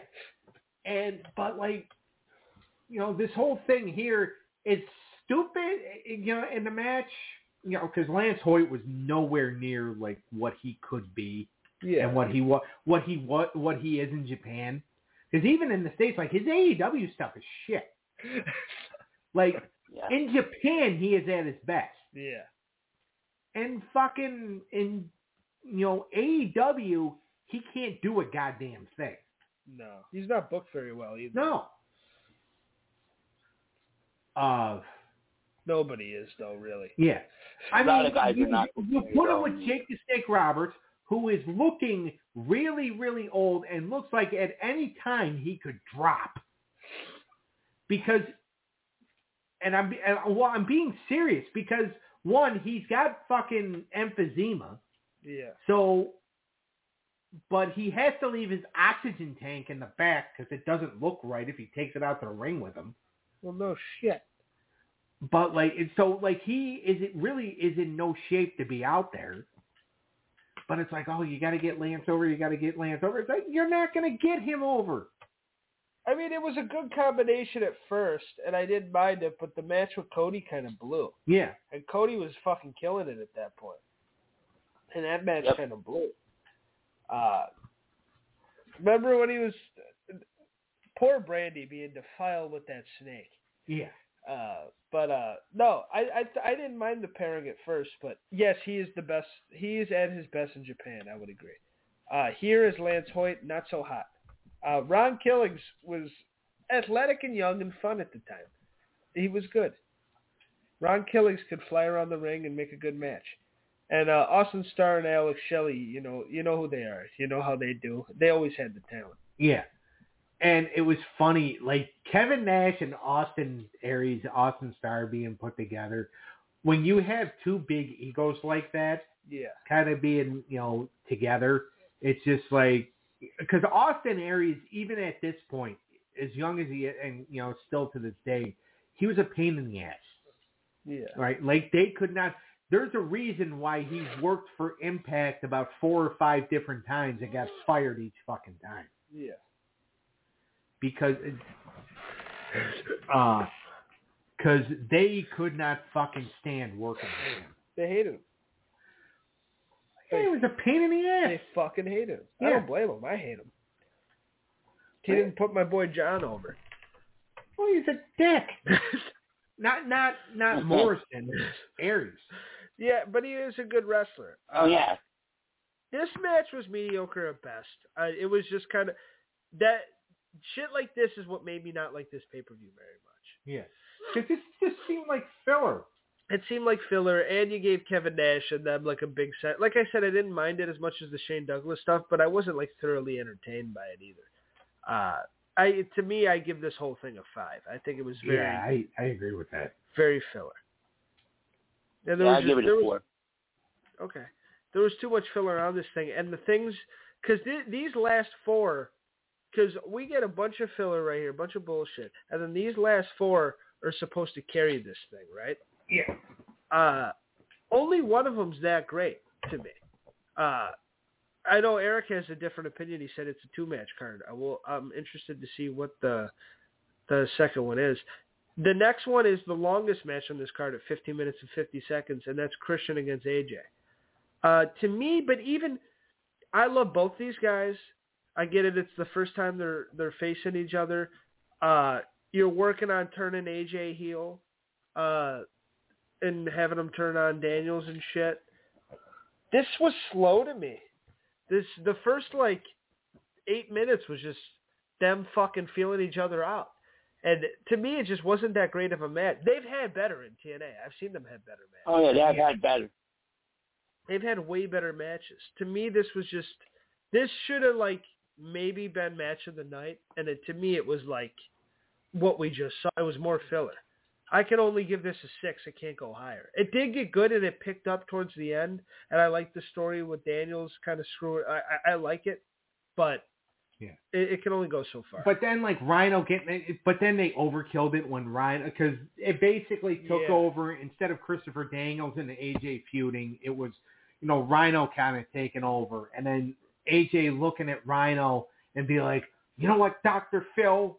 And but like you know, this whole thing here is stupid eh, you know, in the match, you know, because Lance Hoyt was nowhere near like what he could be Yeah. and what he wa- what he what what he is in Japan. Because even in the states, like his AEW stuff is shit. Like Yeah. in Japan, he is at his best, yeah. and fucking in you know AEW, he can't do a goddamn thing. No. He's not booked very well either. No. Uh, Nobody is though, really. yeah. I A lot mean, of you, not you very put him with Jake the Snake Roberts, who is looking really, really old and looks like at any time he could drop. Because, and I'm, and, well, I'm being serious because one, he's got fucking emphysema, Yeah. so, but he has to leave his oxygen tank in the back because it doesn't look right if he takes it out to the ring with him. Well, no shit. But like, and so like he is it really is in no shape to be out there. But it's like, oh, you got to get Lance over. You got to get Lance over. It's like you're not going to get him over. I mean, it was a good combination at first, and I didn't mind it, but the match with Cody kind of blew. Yeah, And Cody was fucking killing it at that point. And that match Yep. kind of blew. Uh, remember when he was poor Brandi being defiled with that snake? yeah, Uh, but uh, no, I, I I didn't mind the pairing at first, but yes, he is the best. He is at his best in Japan. I would agree. Uh, here is Lance Hoyt, not so hot. Uh, Ron Killings was athletic and young and fun at the time. He was good. Ron Killings could fly around the ring and make a good match. And uh, Austin Starr and Alex Shelley, you know, you know who they are. You know how they do. They always had the talent. yeah. And it was funny, like Kevin Nash and Austin Aries, Austin Starr being put together. When you have two big egos like that, Yeah. kind of being, you know, together. It's just like because Austin Aries, even at this point, as young as he and you know still to this day, he was a pain in the ass. Yeah. Right? Like they could not. There's a reason why he's worked for Impact about four or five different times and got fired each fucking time Yeah. because uh because they could not fucking stand working with him. They hated him. He was a pain in the ass. They fucking hate him. I don't blame him. I hate him. He didn't put my boy John over. Well, he's a dick. not not not Morrison, Aries. Yeah, but he is a good wrestler. Oh yeah. This match was mediocre at best. Uh, it was just kind of that shit like this is what made me not like this pay per view very much. Yeah, because this just seemed like filler. It seemed like filler, and you gave Kevin Nash and them like a big set. Like I said, I didn't mind it as much as the Shane Douglas stuff, but I wasn't like thoroughly entertained by it either. Uh, I to me, I give this whole thing a five. I think it was very Yeah, I I agree with that. very filler. There Yeah, was I give it a was- four. Okay. There was too much filler on this thing, and the things because th- these last four, because we get a bunch of filler right here, a bunch of bullshit, and then these last four are supposed to carry this thing, right? Yeah. Uh, only one of them's that great to me. Uh, I know Eric has a different opinion. He said it's a two match card. I will. I'm interested to see what the the second one is. The next one is the longest match on this card at 15 minutes and 50 seconds, and that's Christian against AJ. Uh, to me, but even I love both these guys. I get it. It's the first time they're they're facing each other. Uh, you're working on turning AJ heel, uh, and having him turn on Daniels and shit. This was slow to me. This the first like eight minutes was just them fucking feeling each other out. And to me, it just wasn't that great of a match. They've had better in TNA. I've seen them have better matches. Oh yeah, they have had better. They've had way better matches. To me, this was just this should have like maybe been match of the night, and it, to me, it was like what we just saw. It was more filler. I can only give this a six. It can't go higher. It did get good, and it picked up towards the end. And I like the story with Daniels kind of screwing. I, I, I like it, but Yeah. It, it can only go so far. But then like Rhino getting but then they overkilled it when Rhino because it basically took Yeah. over instead of Christopher Daniels and AJ feuding, it was you know Rhino kind of taking over, and then AJ looking at Rhino and be like, you know what, Doctor Phil,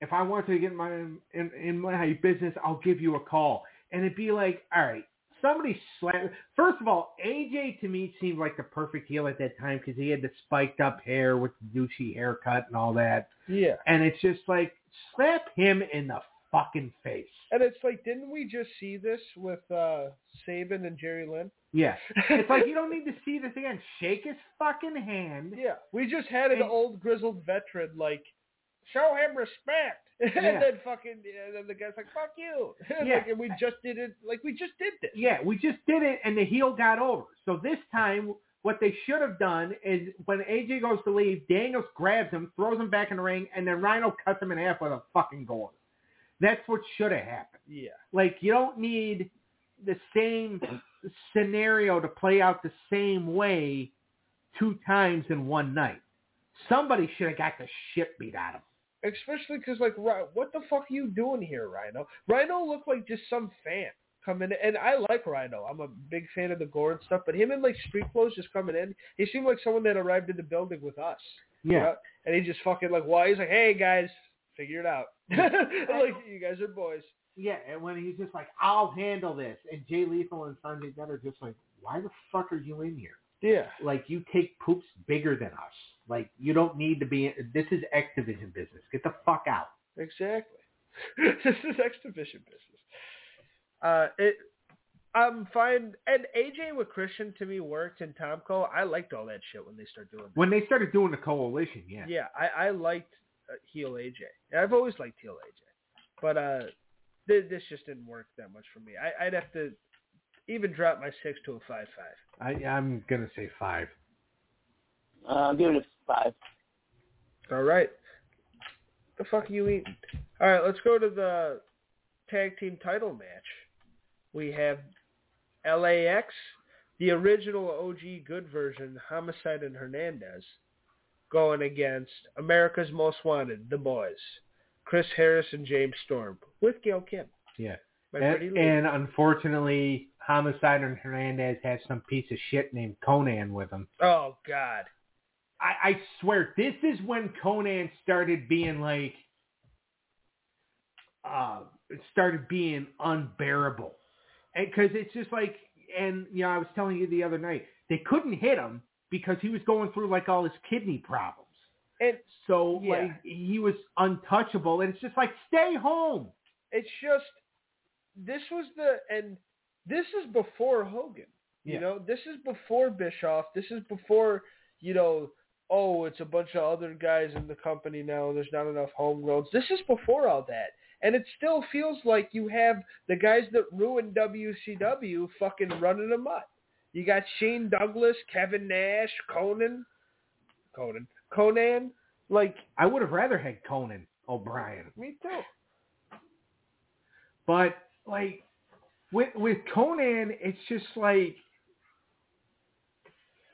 if I want to get my in, in my business, I'll give you a call, and it'd be like, all right. Somebody slap. First of all, AJ to me seemed like the perfect heel at that time because he had the spiked up hair with the douchey haircut and all that yeah. and it's just like slap him in the fucking face. And it's like, didn't we just see this with uh Sabin and Jerry Lynn? Yeah, it's like you don't need to see this again. Shake his fucking hand. Yeah, we just had an And- old grizzled veteran like show him respect, and Yeah. then fucking and then the guy's like fuck you. Yeah. like, and we just did it. Like we just did this. Yeah, we just did it, and the heel got over. So this time, what they should have done is when AJ goes to leave, Daniels grabs him, throws him back in the ring, and then Rhino cuts him in half with a fucking gore. That's what should have happened. Yeah. Like you don't need the same scenario to play out the same way two times in one night. Somebody should have got the shit beat out of him. Especially because like, what the fuck are you doing here, Rhino? Rhino looked like just some fan coming in, and I like Rhino. I'm a big fan of the gore and stuff, but him in like street clothes just coming in, he seemed like someone that arrived in the building with us. you know? And he just fucking like, why? He's like, hey guys, figure it out. like you guys are boys. Yeah, and when he's just like, I'll handle this, and Jay Lethal and Sanjay Dutt are just like, why the fuck are you in here? Yeah. Like, you take poops bigger than us. Like, you don't need to be. This is X Division business. Get the fuck out. Exactly. this is exhibition business. Uh, it. I'm fine. And AJ with Christian to me worked, and Tomko, I liked all that shit when they started doing that. When they started doing the coalition, yeah. Yeah, I, I liked uh, heel AJ. I've always liked heel AJ, but uh, th- this just didn't work that much for me. I, I'd have to even drop my six to a five five. I, I'm gonna say five. Uh, I'll give it a five. All right. The fuck are you eating? All right, let's go to the tag team title match. We have LAX, the original OG good version, Homicide and Hernandez, going against America's Most Wanted, the boys, Chris Harris and James Storm, with Gail Kim. Yeah. My pretty And, lady. and unfortunately, Homicide and Hernandez had some piece of shit named Konnan with him. oh God. I, I swear, this is when Konnan started being like, uh, started being unbearable. Because it's just like, and you know, I was telling you the other night, they couldn't hit him because he was going through like all his kidney problems. And So Yeah. like he was untouchable, and it's just like, stay home. it's just this was the and this is before Hogan. You Yeah. know, this is before Bischoff. This is before you know. Oh, it's a bunch of other guys in the company now. There's not enough homegrowns. This is before all that, and it still feels like you have the guys that ruined WCW fucking running amok. You got Shane Douglas, Kevin Nash, Konnan, Konnan, Konnan. Like I would have rather had Conan O'Brien. me too. But like with with Konnan, it's just like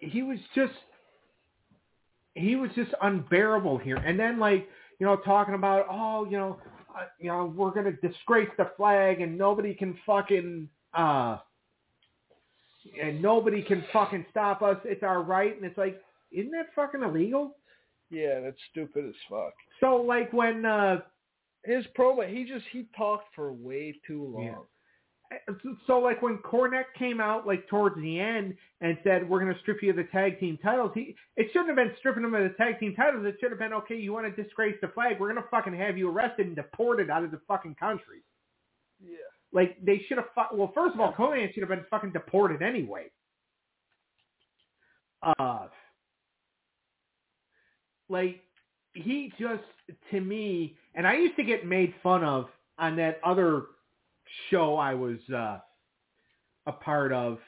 he was just he was just unbearable here. And then like you know talking about oh you know uh, you know we're gonna disgrace the flag and nobody can fucking uh and nobody can fucking stop us. It's our right. And it's like isn't that fucking illegal? Yeah, that's stupid as fuck. So like when uh his promo, he just he talked for way too long. Yeah. So like when Cornette came out like towards the end and said we're going to strip you of the tag team titles, he it shouldn't have been stripping him of the tag team titles. It should have been okay. You want to disgrace the flag? We're going to fucking have you arrested and deported out of the fucking country. Yeah. Like they should have. Fu- well, first of all, Konnan should have been fucking deported anyway. Uh, like he just to me, and I used to get made fun of on that other show I was uh, a part of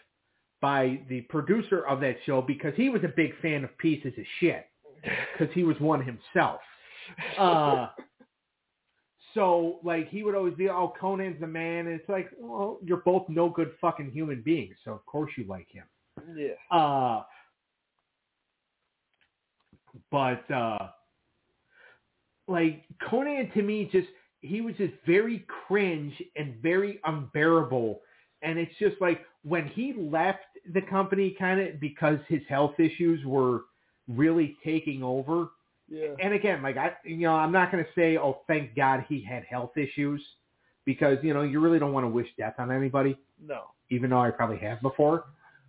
by the producer of that show because he was a big fan of pieces of shit because he was one himself. Uh, so like he would always be, oh, Konnan's the man, and it's like, well, you're both no good fucking human beings, so of course you like him. Yeah. Uh, but uh, like Konnan to me just he was just very cringe and very unbearable. And it's just like when he left the company kind of because his health issues were really taking over. Yeah. And again, like I you know, I'm not gonna say, oh thank God he had health issues because, you know, you really don't want to wish death on anybody, No. even though I probably have before.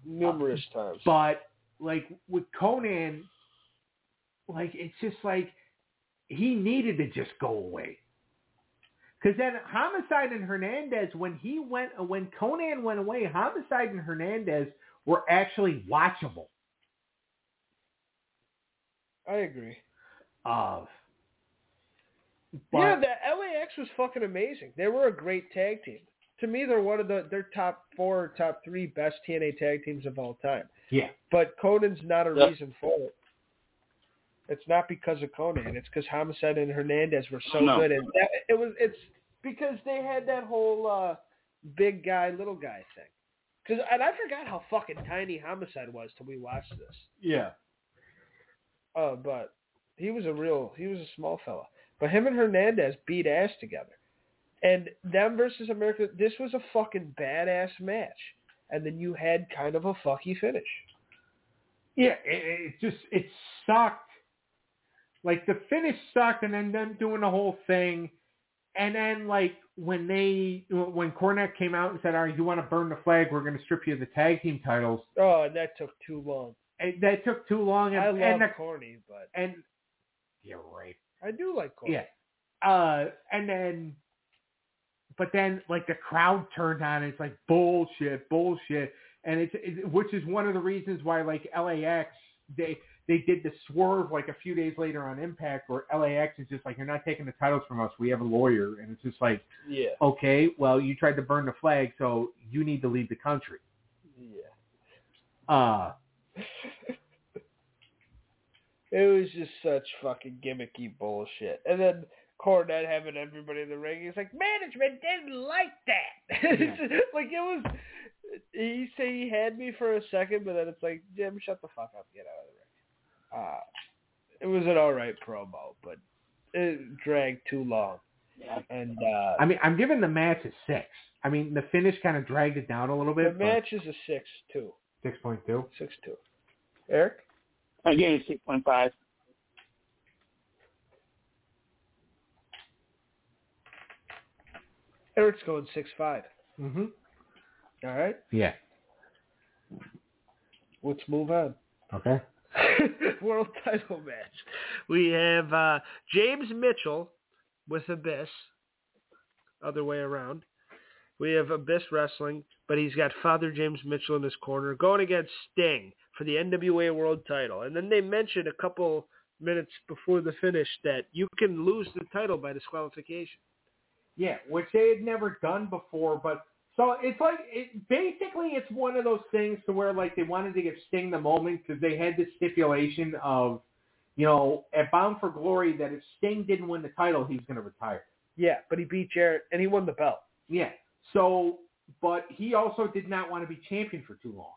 Numerous uh, times. But like with Konnan, like it's just like he needed to just go away. Because then Homicide and Hernandez, when he went, when Konnan went away, Homicide and Hernandez were actually watchable. I agree. Of, yeah, the LAX was fucking amazing. They were a great tag team. To me, they're one of the they're top four, top three best TNA tag teams of all time. yeah, But Konnan's not a Yeah. reason for it. It's not because of Konnan. It's because Homicide and Hernandez were so No. good, and that, it was. It's because they had that whole uh, big guy, little guy thing. Cause, and I forgot how fucking tiny Homicide was till we watched this. yeah, Uh, but he was a real, he was a small fella. But him and Hernandez beat ass together. And them versus America, this was a fucking badass match. And then you had kind of a fucky finish. yeah. It, it just it sucked. Like the finish sucked, and then them doing the whole thing, and then like when they when Cornette came out and said, "All right, you want to burn the flag? We're going to strip you of the tag team titles." Oh, and that took too long. And that took too long, and, I love and the, corny, but and you're right. I do like corny. Yeah. Uh, and then, but then like the crowd turned on. It's like bullshit, bullshit, and it's it, which is one of the reasons why like LAX they they did the swerve like a few days later on Impact where LAX is just like you're not taking the titles from us. We have a lawyer, and it's just like Yeah. okay, well you tried to burn the flag, so you need to leave the country. Yeah. Uh, It was just such fucking gimmicky bullshit. And then Cornette having everybody in the ring, he's like, management didn't like that. Yeah. like it was. He say he had me for a second, but then it's like, Jim, shut the fuck up, get out of the ring. Uh, it was an all right promo, but it dragged too long. Yeah. And uh, I mean, I'm giving the match a six. I mean, the finish kind of dragged it down a little bit. the match is a six two, six point two. six two. Eric, I gave it six point five. Eric's going six five. Mm-hmm. All right, Yeah. let's move on. Okay. world title match. We have uh, James Mitchell with Abyss. Other way around. We have Abyss Wrestling, but he's got Father James Mitchell in his corner going against Sting for the NWA World Title. And then they mentioned a couple minutes before the finish that you can lose the title by disqualification. Yeah, which they had never done before, but so it's like it, basically it's one of those things to where like they wanted to give Sting the moment because they had this stipulation of, you know, at Bound for Glory that if Sting didn't win the title, he was going to retire. Yeah, but he beat Jarrett and he won the belt. Yeah. So, but he also did not want to be champion for too long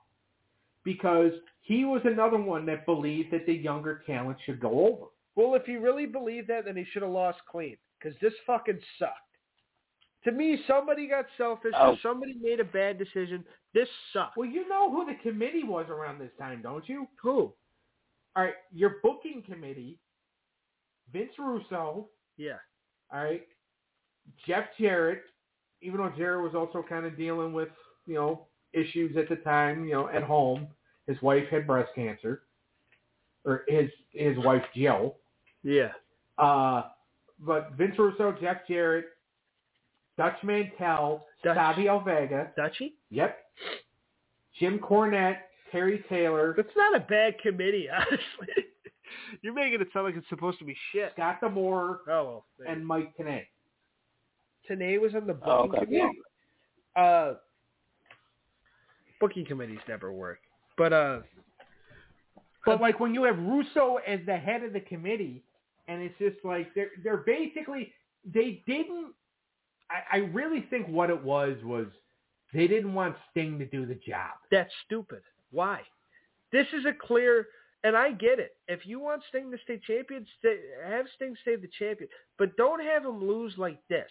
because he was another one that believed that the younger talent should go over. Well, if he really believed that, then he should have lost clean because this fucking sucked. To me, somebody got selfish or Oh. somebody made a bad decision. This sucks. Well, you know who the committee was around this time, don't you? Who? All right, your booking committee, Vince Russo, Yeah. all right, Jeff Jarrett, even though Jarrett was also kind of dealing with, you know, issues at the time, you know, at home. His wife had breast cancer, or his his wife Jill. Yeah. Uh, but Vince Russo, Jeff Jarrett, Dutch Mantell, Dutch. Savio Vega, Dutchy? yep, Jim Cornette, Terry Taylor, That's not a bad committee, honestly. You're making it sound like it's supposed to be shit. Scott D'Amore, Oh, well. and Mike Tenay. Tanay was on the booking Oh, okay. committee. Uh, booking committees never work. But, uh, But like when you have Russo as the head of the committee, and it's just like they're they're basically they didn't. I, I really think what it was was they didn't want Sting to do the job. that's stupid. Why? This is a clear, And I get it. If you want Sting to stay champion, stay, have Sting stay the champion, but don't have him lose like this.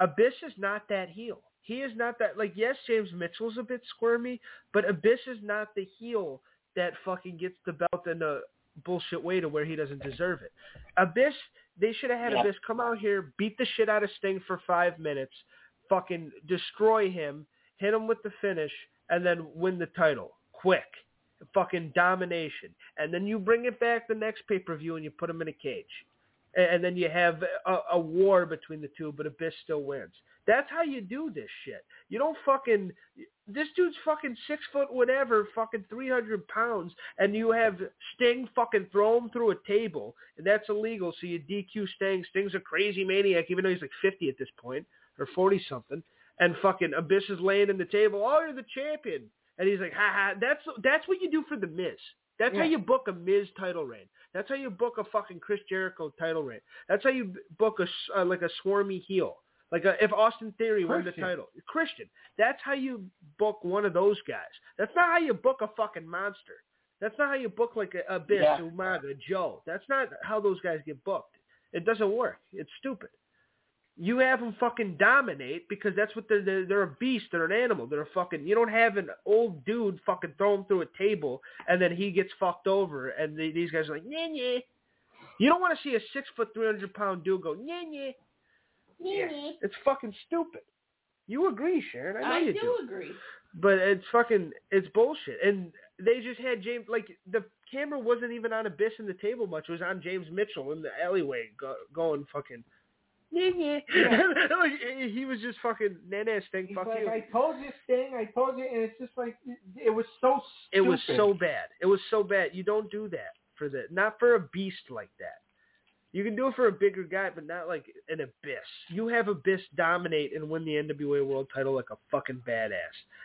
Abyss is not that heel. He is not that like yes, James Mitchell's a bit squirmy, but Abyss is not the heel that fucking gets the belt in a bullshit way to where he doesn't deserve it. Abyss, they should have had Yeah. Abyss come out here, beat the shit out of Sting for five minutes, fucking destroy him, hit him with the finish, and then win the title quick. Fucking domination, and then you bring it back the next pay per view and you put him in a cage, and, then you have a, a war between the two, but Abyss still wins. That's how you do this shit. You don't fucking. This dude's fucking six foot whatever, fucking three hundred pounds, and you have Sting fucking throw him through a table, and that's illegal. So you DQ Sting. Sting's a crazy maniac, even though he's like fifty at this point or forty something. And fucking Abyss is laying in the table. Oh, you're the champion, and he's like, ha ha. That's that's what you do for the Miz. That's how you book a Miz title reign. That's how you book a fucking Chris Jericho title reign. That's how you book a uh, like a swarmy heel. Like a, if Austin Theory won the title, Christian. That's how you book one of those guys. That's not how you book a fucking monster. That's not how you book like a Abyss, Yeah. Umaga, Joe. That's not how those guys get booked. It doesn't work. It's stupid. You have them fucking dominate because that's what they're, they're. They're a beast. They're an animal. They're a fucking. You don't have an old dude fucking throw him through a table and then he gets fucked over and the, these guys are like, yeah, yeah. You don't want to see a six foot, three hundred pound dude go, yeah, yeah. Yeah. It's fucking stupid. You agree, Sharon? I know I you do, do. agree. But it's fucking, it's bullshit. And they just had James, like, the camera wasn't even on Abyss in the table much. It was on James Mitchell in the alleyway go, going fucking, Mm-hmm. yeah, yeah. Like, he was just fucking, nah, nah, Sting, He's fuck like, you. I told you, Sting. I told you, and it's just like it, was so. Stupid. It was so bad. It was so bad. You don't do that for the, not for a beast like that. You can do it for a bigger guy, but not like an Abyss. You have Abyss dominate and win the NWA World Title like a fucking badass,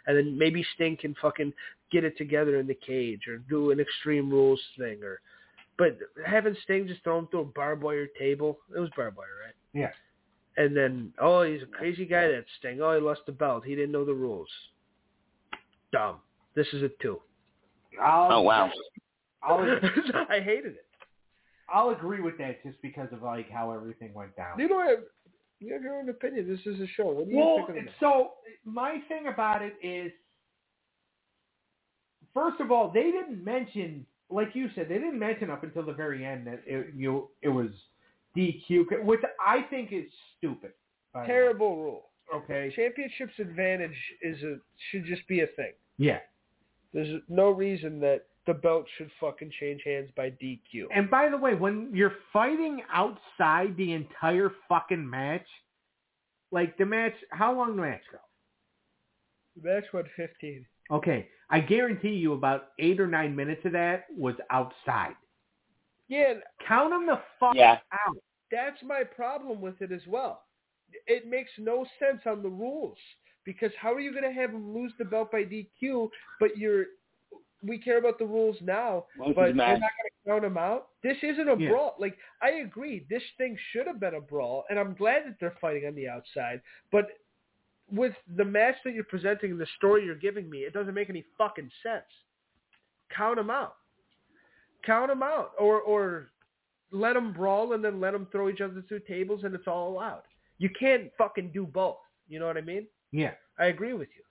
and then maybe Sting can fucking get it together in the cage or do an Extreme Rules thing, or. But having Sting just throw him through a barbed wire table, it was barbed wire, right? Yeah. And then, oh, he's a crazy guy. That Sting. Oh, he lost the belt. He didn't know the rules. Dumb. This is a two. I'll, Oh wow. I'll, I hated it. I'll agree with that just because of like how everything went down. You don't have you have your own opinion. This is a show. What are you Well, thinking of? so my thing about it is, first of all, they didn't mention, like you said, they didn't mention up until the very end that it, you it was DQ, which I think is stupid. Terrible rule. Okay. Championships advantage is a should just be a thing. Yeah. There's no reason that the belt should fucking change hands by DQ. And by the way, when you're fighting outside the entire fucking match, like the match, how long the match go? That's what fifteen. Okay, I guarantee you about eight or nine minutes of that was outside. Yeah, Count them the fuck Yeah. out. that's my problem with it as well. It makes no sense on the rules because how are you going to have him lose the belt by DQ? But you're we care about the rules now, Once but it's we're not going to count him out. This isn't a Yeah. brawl. Like I agree, this thing should have been a brawl, and I'm glad that they're fighting on the outside. But with the match that you're presenting and the story you're giving me, it doesn't make any fucking sense. Count them out. Count them out, or or let them brawl and then let them throw each other through tables, and it's all allowed. You can't fucking do both. You know what I mean? Yeah. I agree with you.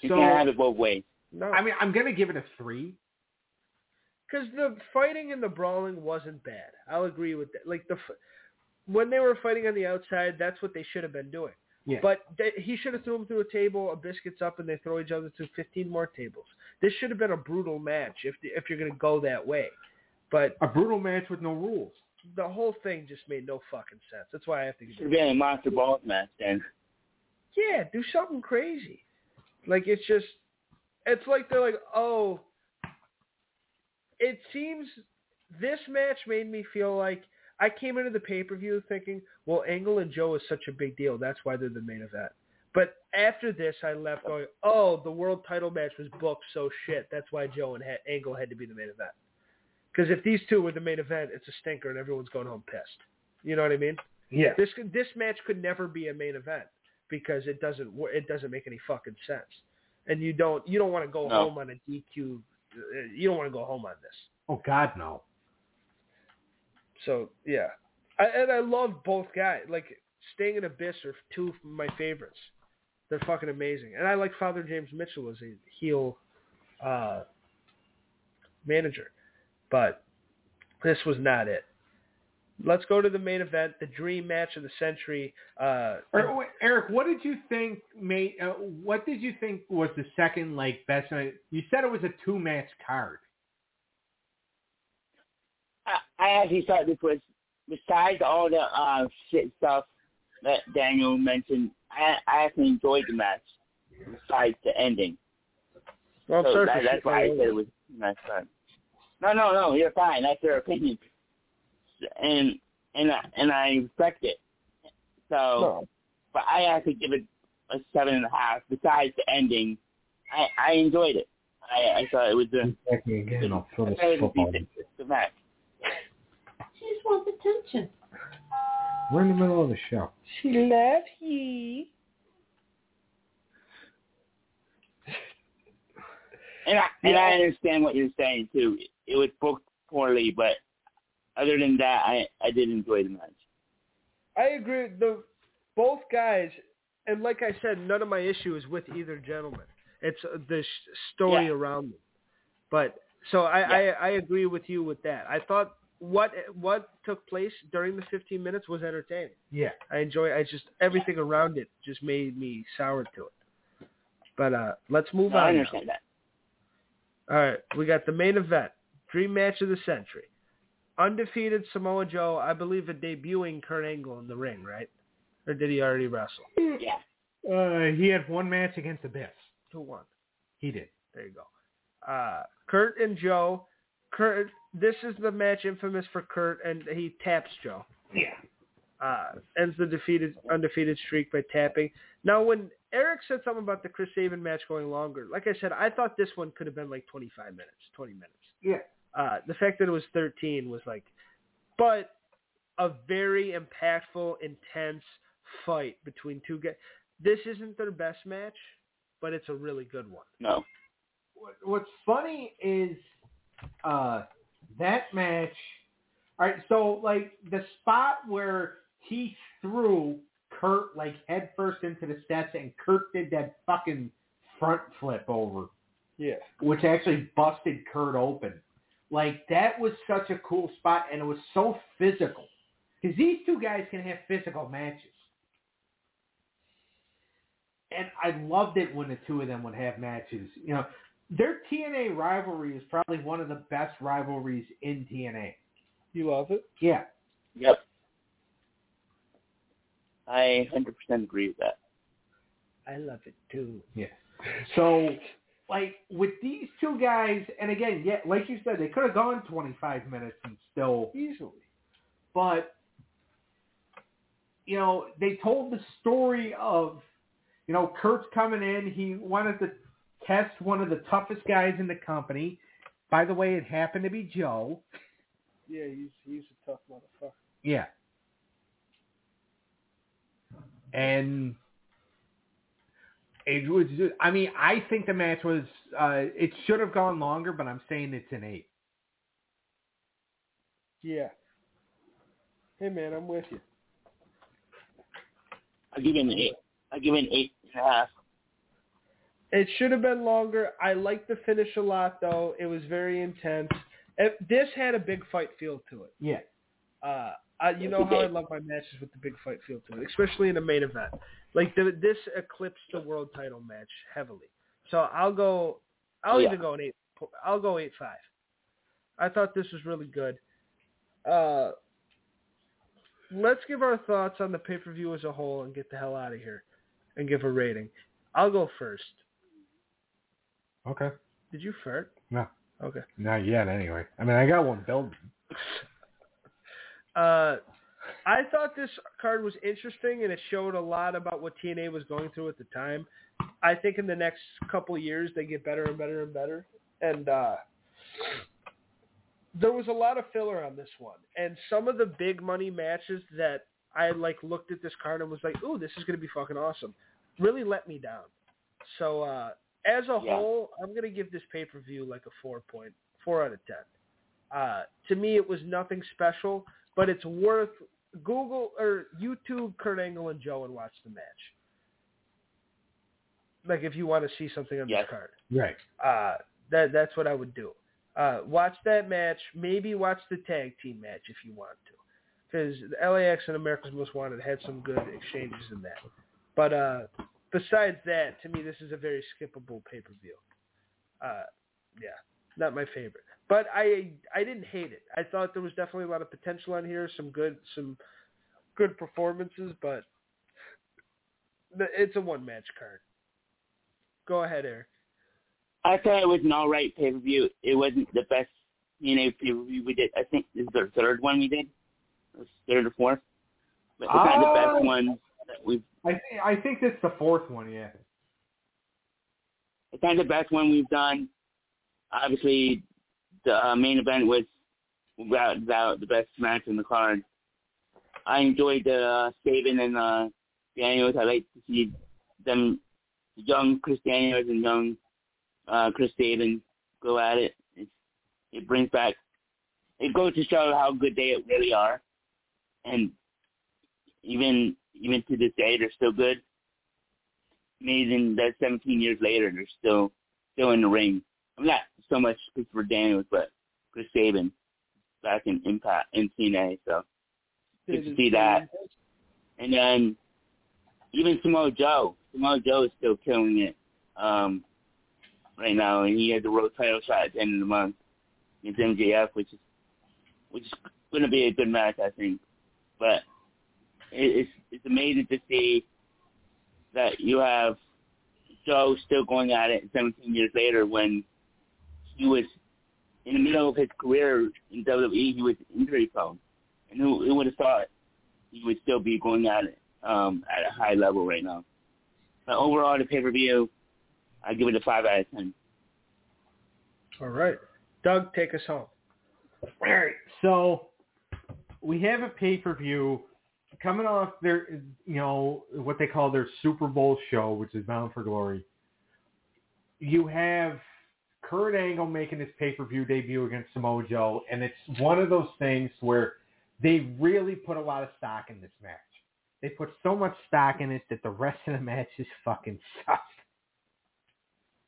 You So can't have it both ways. No, I mean, I'm gonna give it a three. because the fighting and the brawling wasn't bad. I'll agree with that. Like the f- when they were fighting on the outside, that's what they should have been doing. Yeah. But they, he should have threw him through a table. Abyss biscuits up and they throw each other through 15 more tables. This should have been a brutal match if if you're gonna go that way. But A brutal match with no rules. the whole thing just made no fucking sense. That's why I have to give Should it. have been a Monster's Ball match then. Yeah, do something crazy. Like it's just, it's like they're like, oh, it seems this match made me feel like I came into the pay per view thinking, well, Angle and Joe is such a big deal. That's why they're the main event. But after this, I left going, oh, the world title match was booked so shit. That's why Joe and ha- Angle had to be the main event. Because if these two were the main event, it's a stinker and everyone's going home pissed. You know what I mean? Yeah. This could, this match could never be a main event because it doesn't wo- it doesn't make any fucking sense. And you don't you don't want to go No. home on a DQ. uh, You don't want to go home on this. Oh God, no. So yeah, I, and I love both guys. Like Sting and Abyss are two of my favorites. They're fucking amazing, and I like Father James Mitchell as a heel uh, manager, but this was not it. Let's go to the main event, the dream match of the century. Uh, Eric, what did you think made? Uh, what did you think was the second like best? You said it was a two match card. I, I actually thought this was besides all the uh, shit stuff that Daniel mentioned. I, I actually enjoyed the match besides the ending. well, so that, that's why I said it was nice fun. No, no, no, you're fine. That's your opinion, and and I, and I respect it. So, No. but I actually give it a seven and a half. Besides the ending, I I enjoyed it. I I thought it was a Back again. I'll throw I this thought it was football. decent good match. She wants attention. We're in the middle of the show. She loves you. And I and I understand what you're saying too. It was booked poorly, but other than that, I I did enjoy the match. I agree. The both guys, and like I said, none of my issue is with either gentleman. It's uh, the sh- story Yeah. around them. But so I, Yeah. I I agree with you with that. I thought what what took place during the 15 minutes was entertaining. Yeah. I enjoy. I just everything around it just made me sour to it. But uh let's move No, I on. now. understand that. All right, we got the main event, dream match of the century. Undefeated Samoa Joe, I believe, a debuting Kurt Angle in the ring, right? Or did he already wrestle? Yeah. Uh, he had one match against Abyss. Who won? He did. There you go. Uh, Kurt and Joe. Kurt. This is the match infamous for Kurt, and he taps Joe. Yeah. Uh, ends the defeated undefeated streak by tapping. Now, when Eric said something about the Chris Sabin match going longer, like I said, I thought this one could have been like 25 minutes, 20 minutes. Yeah. Uh, the fact that it was 13 was like, but a very impactful, intense fight between two guys. This isn't their best match, but it's a really good one. No. What's funny is uh, that match. All right, so like the spot where he threw Kurt like head first into the steps, and Kurt did that fucking front flip over, Yeah. which actually busted Kurt open. Like that was such a cool spot, and it was so physical because these two guys can have physical matches. And I loved it when the two of them would have matches. You know, their TNA rivalry is probably one of the best rivalries in TNA. You love it? Yeah. Yep. I 100% agree with that. I love it too. Yeah. So, like with these two guys, and again, yeah, like you said, they could have gone 25 minutes and still, Easily. but you know, they told the story of, you know, Kurt's coming in. He wanted to test one of the toughest guys in the company. By the way, it happened to be Joe. Yeah, he's he's a tough motherfucker. Yeah. And it was. I mean, I think the match was. Uh, it should have gone longer, but I'm saying it's an eight. Yeah. Hey man, I'm with you. I'll give it an eight. I'll give it an eight and a half. It should have been longer. I liked the finish a lot though. It was very intense. It, this had a big fight feel to it. Yeah. Uh, I, you know how I love my matches with the big fight feel to it, especially in a main event. Like the, this eclipsed the world title match heavily. So I'll go. I'll Yeah. even go an eight. I'll go eight five. I thought this was really good. Uh, let's give our thoughts on the pay per view as a whole and get the hell out of here, and give a rating. I'll go first. Okay. Did you fart? No. Okay. Not yet, anyway. I mean, I got one building. Uh, I thought this card was interesting, and it showed a lot about what TNA was going through at the time. I think in the next couple of years they get better and better and better. And uh, there was a lot of filler on this one, and some of the big money matches that I like looked at this card and was like, "Ooh, this is gonna be fucking awesome," really let me down. So uh, as a Yeah. whole, I'm gonna give this pay per view like a four point four out of ten. Uh, to me, it was nothing special, but it's worth Google or YouTube Kurt Angle and Joe and watch the match. Like if you want to see something on Yes. this card, Right. uh, that that's what I would do. Uh, watch that match. Maybe watch the tag team match if you want to, because LAX and America's Most Wanted had some good exchanges in that. But uh, besides that, to me, this is a very skippable pay per view. Uh, yeah, not my favorite. But I I didn't hate it. I thought there was definitely a lot of potential on here. Some good some good performances, but it's a one match card. Go ahead, Eric. I thought it was an all right pay per view. It wasn't the best TNA pay per view we did. I think this is the third one we did, or third or fourth. But it's not the Oh. best one that we've. I th- I think that's the fourth one. Yeah. It's not the best one we've done. Obviously, the uh, main event was without doubt the best match in the card. I enjoyed the uh, Sabin and uh, Daniels. I like to see them, young Chris Daniels and young uh, Chris Sabin, go at it. It's, it brings back. It goes to show how good they really are, and even even to this day, they're still good. Amazing that 17 years later, they're still still in the ring. I'm not so much Christopher Daniels, but Chris Sabin back in Impact in TNA. So good to see that. And then even Samoa Joe, Samoa Joe is still killing it um, right now, and he has a world title shot at the end of the month against MJF, which is which is going to be a good match, I think. But it's it's amazing to see that you have Joe still going at it 17 years later when he was in the middle of his career in WWE, he was injury prone, and who, who would have thought he would still be going at it um, at a high level right now. But overall, the pay per view, I give it a five out of ten. All right. Doug, take us home. All right. So we have a pay per view coming off their, you know, what they call their Super Bowl show, which is Bound for Glory. You have Kurt Angle making his pay per view debut against Samoa Joe, and it's one of those things where they really put a lot of stock in this match. They put so much stock in it that the rest of the match is fucking sucked.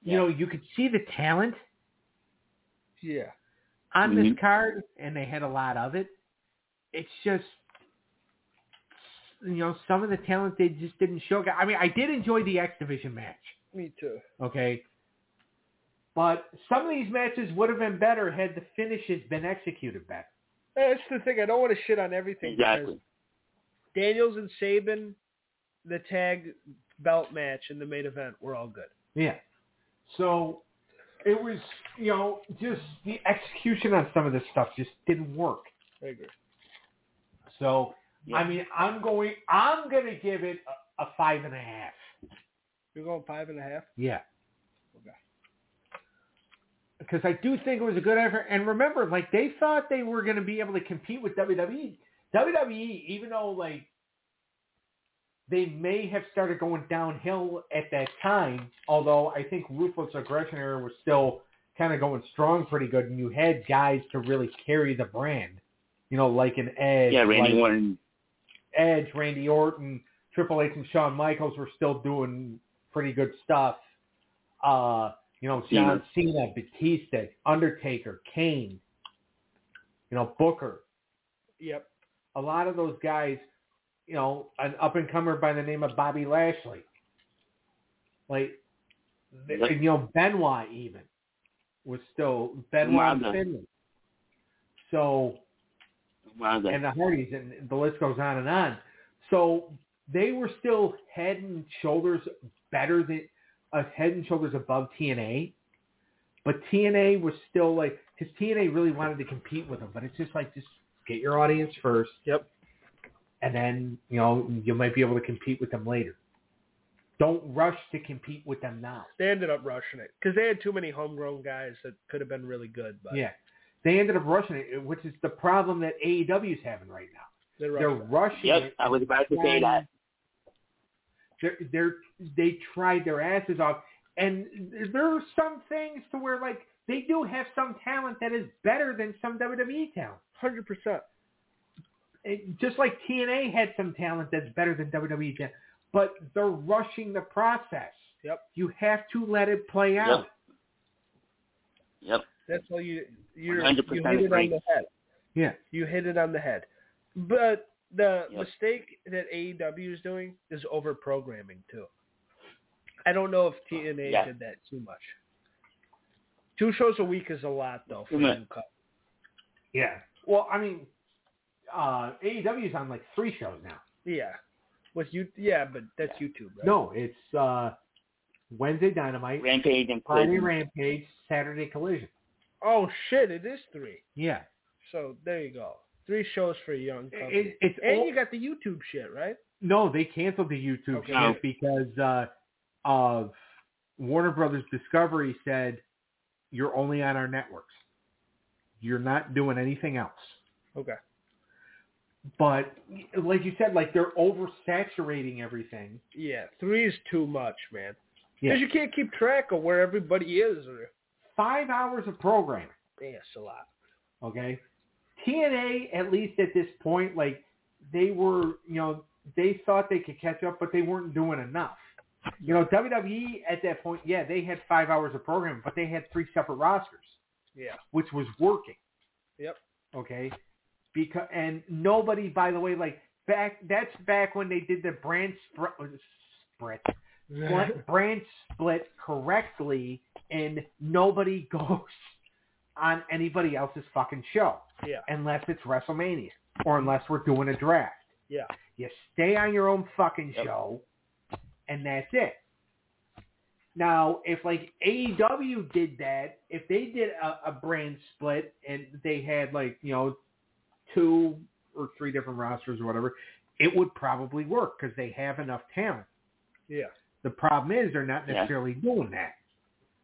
You know, you could see the talent Yeah. on this Mhm. card, and they had a lot of it. It's just, you know, some of the talent they just didn't show. I mean, I did enjoy the X Division match, Me too. okay, but some of these matches would have been better had the finishes been executed better. That's the thing. I don't want to shit on everything. Exactly. Daniels and Sabin, the tag belt match and the main event were all good. Yeah. So it was, you know, just the execution on some of this stuff just didn't work. I agree. So Yeah. I mean, I'm going, I'm going to give it a, a five and a half. You're going five and a half. Yeah. Okay. Because I do think it was a good effort. And remember, like they thought they were going to be able to compete with WWE. WWE, even though like they may have started going downhill at that time, although I think Ruthless Aggression era was still kind of going strong pretty good, and you had guys to really carry the brand. You know, like an Edge, Yeah, Randy like Orton. Edge, Randy Orton, Triple H, and Shawn Michaels were still doing pretty good stuff. Uh, you know, John Cena, Batista, Undertaker, Kane, you know, Booker. Yep. A lot of those guys, you know, an up and comer by the name of Bobby Lashley. Like, th- Yep. you know, Benoit even was still Benoit and Umaga. Finlay. So Wow, and the Hardys, and the list goes on and on. So they were still head and shoulders better than, uh, head and shoulders above TNA, but TNA was still like, because TNA really wanted to compete with them, but it's just like, just get your audience first. Yep. And then, you know, you might be able to compete with them later. Don't rush to compete with them now. They ended up rushing it because they had too many homegrown guys that could have been really good. But Yeah. They ended up rushing it, which is the problem that AEW is having right now. they They're rushed it. rushing Yep, it. I was about to say that. they're, they're they tried their asses off, and there are some things to where like they do have some talent that is better than some WWE talent. Hundred percent. Just like TNA had some talent that's better than WWE talent, but they're rushing the process. Yep. You have to let it play out. Yep. That's all you you're 100% you hit it on the head. Yeah. You hit it on the head. But the Yep. mistake that AEW is doing is over programming too. I don't know if TNA Yeah. did that too much. Two shows a week is a lot though for Too much. one cut. Yeah. Well, I mean, uh, AEW's on like three shows now. Yeah. With you yeah, but that's YouTube, right? No, it's uh, Wednesday Dynamite, Rampage and Friday Collision. Rampage, Saturday Collision. Oh shit, it is three. Yeah. So there you go. Three shows for a young company. It, it's and all- you got the YouTube shit, right? No, they canceled the YouTube Okay. shit because uh, of Warner Brothers Discovery said you're only on our networks. You're not doing anything else. Okay. But like you said, like they're oversaturating everything. Yeah, three is too much, man. Yeah. Because you can't keep track of where everybody is. Or Five hours of programming. yeah, it's a lot. Okay. TNA, at least at this point, like they were, you know, they thought they could catch up, but they weren't doing enough. You know, WWE at that point, yeah, they had five hours of programming, but they had three separate rosters. Yeah. which was working. Yep. Okay. Because and nobody, by the way, like back that's back when they did the brand spr- split split- brand split correctly, and nobody goes on anybody else's fucking show Yeah. unless it's WrestleMania or unless we're doing a draft. Yeah. You stay on your own fucking Yep. show, and that's it. Now, if like AEW did that, if they did a, a brand split and they had like you know two or three different rosters or whatever, it would probably work because they have enough talent. Yeah. The problem is they're not Yeah. necessarily doing that.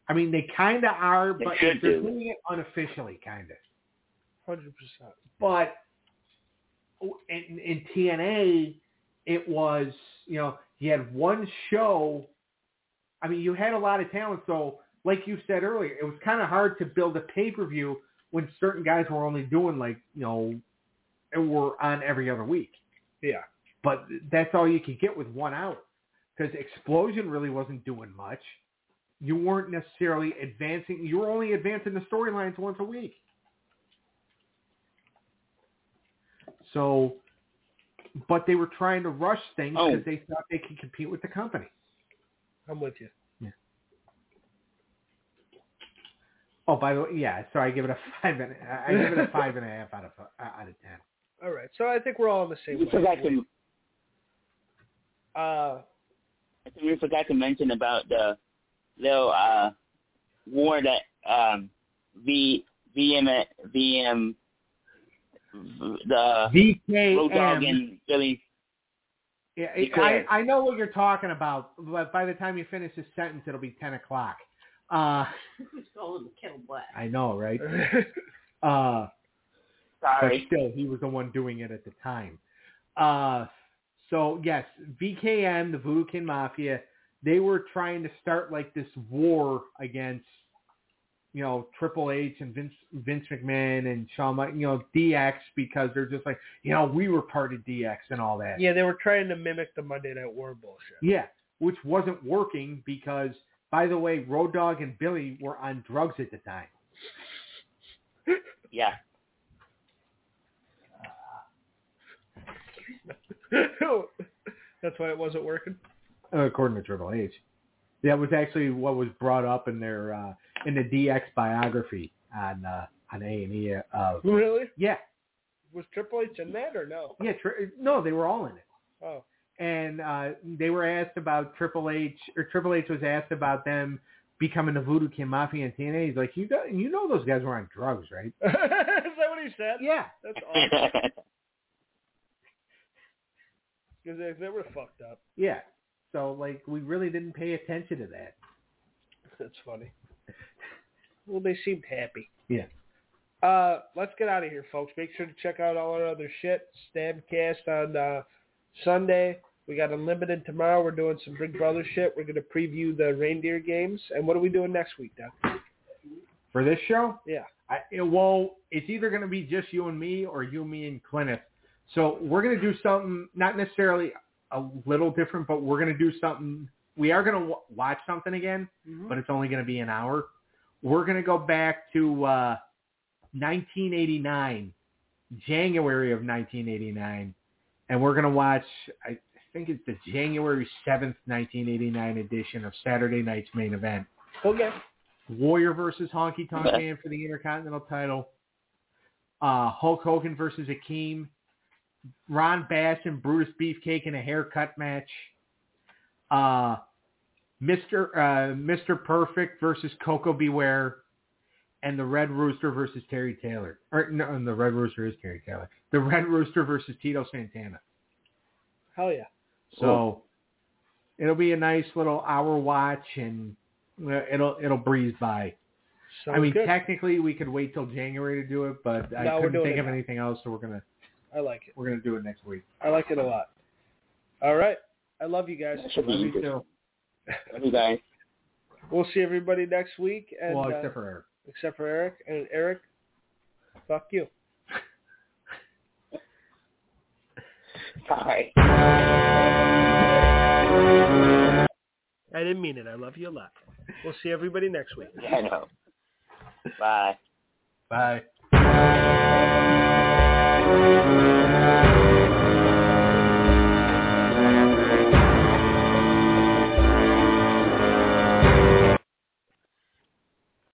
I mean, they kind of are, They but they're do. doing it unofficially, kind of. Hundred percent. But in, in TNA, it was you know you had one show. I mean, you had a lot of talent, so like you said earlier, it was kind of hard to build a pay per view when certain guys were only doing like you know, and were on every other week. Yeah. But that's all you could get with one hour because Xplosion really wasn't doing much. You weren't necessarily advancing. You were only advancing the storylines once a week. So, but they were trying to rush things Oh. because they thought they could compete with the company. I'm with you. Oh, by the way, yeah. So I give it a five and I give it a five and a half out of out of ten. All right. So I think we're all on the same We forgot way. to Uh, I think we forgot to mention about the little uh, war that um, V VM VM the Road Dogg VKM. and Billy. Yeah, I. I know what you're talking about, but by the time you finish this sentence, it'll be ten o'clock. Uh, Who's calling the kettle black? I know, right? Uh, but Sorry. still, he was the one doing it at the time. Uh, so yes, VKM, the Voodoo Kin Mafia, they were trying to start like this war against, you know, Triple H and Vince Vince McMahon and Shawn, you know, DX because they're just like, you know, we were part of DX and all that. yeah, they were trying to mimic the Monday Night War bullshit. Yeah, which wasn't working because, by the way, Road Dogg and Billy were on drugs at the time. Yeah. That's why it wasn't working. Uh, according to Triple H. That was actually what was brought up in their uh, in the DX biography on uh, on A and E. Uh, Really? yeah, Was Triple H in that or no? yeah, tri- no, they were all in it. Oh, And uh, they were asked about Triple H, or Triple H was asked about them becoming the Voodoo Kin Mafia and TNA. He's like, you got, you know, those guys were on drugs, right? is that what he said? Yeah, That's awesome. Because they, they were fucked up. yeah. So like, we really didn't pay attention to that. That's funny. Well, they seemed happy. Yeah. Uh, let's get out of here, folks. Make sure to check out all our other shit. Stabcast on uh, Sunday. We got Unlimited tomorrow. We're doing some Big Brother shit. We're going to preview the reindeer games. And what are we doing next week, Doc? For this show? Yeah. I, it, well, it's either going to be just you and me or you, me, and Clinton. So we're going to do something, not necessarily a little different, but we're going to do something. We are going to w- watch something again, Mhm. but it's only going to be an hour. We're going to go back to uh, 1989, January of 1989, and we're going to watch, I think it's the January 7th, 1989 edition of Saturday Night's Main Event. Okay. Warrior versus Honky Tonk Man for the Intercontinental title. Uh, Hulk Hogan versus Akeem. Ron Bass and Brutus Beefcake in a haircut match. Uh, Mr. Uh, Mr. Perfect versus Koko B. Ware. And the Red Rooster versus Terry Taylor. Or no, the Red Rooster is Terry Taylor. The Red Rooster versus Tito Santana. Hell yeah. So it'll be a nice little hour watch, and uh, it'll it'll breeze by. Sounds I mean, good. technically we could wait till January to do it, but I No, we're couldn't think of now. anything else, so we're gonna I like it. we're gonna do it next week. I like it a lot. All right. I love you guys. That Love you interesting. too. Love you guys. We'll see everybody next week. And, well, uh, except for Eric. except for Eric. And Eric, fuck you. Bye. I didn't mean it. I love you a lot. We'll see everybody next week. Yeah, I know. Bye. Bye.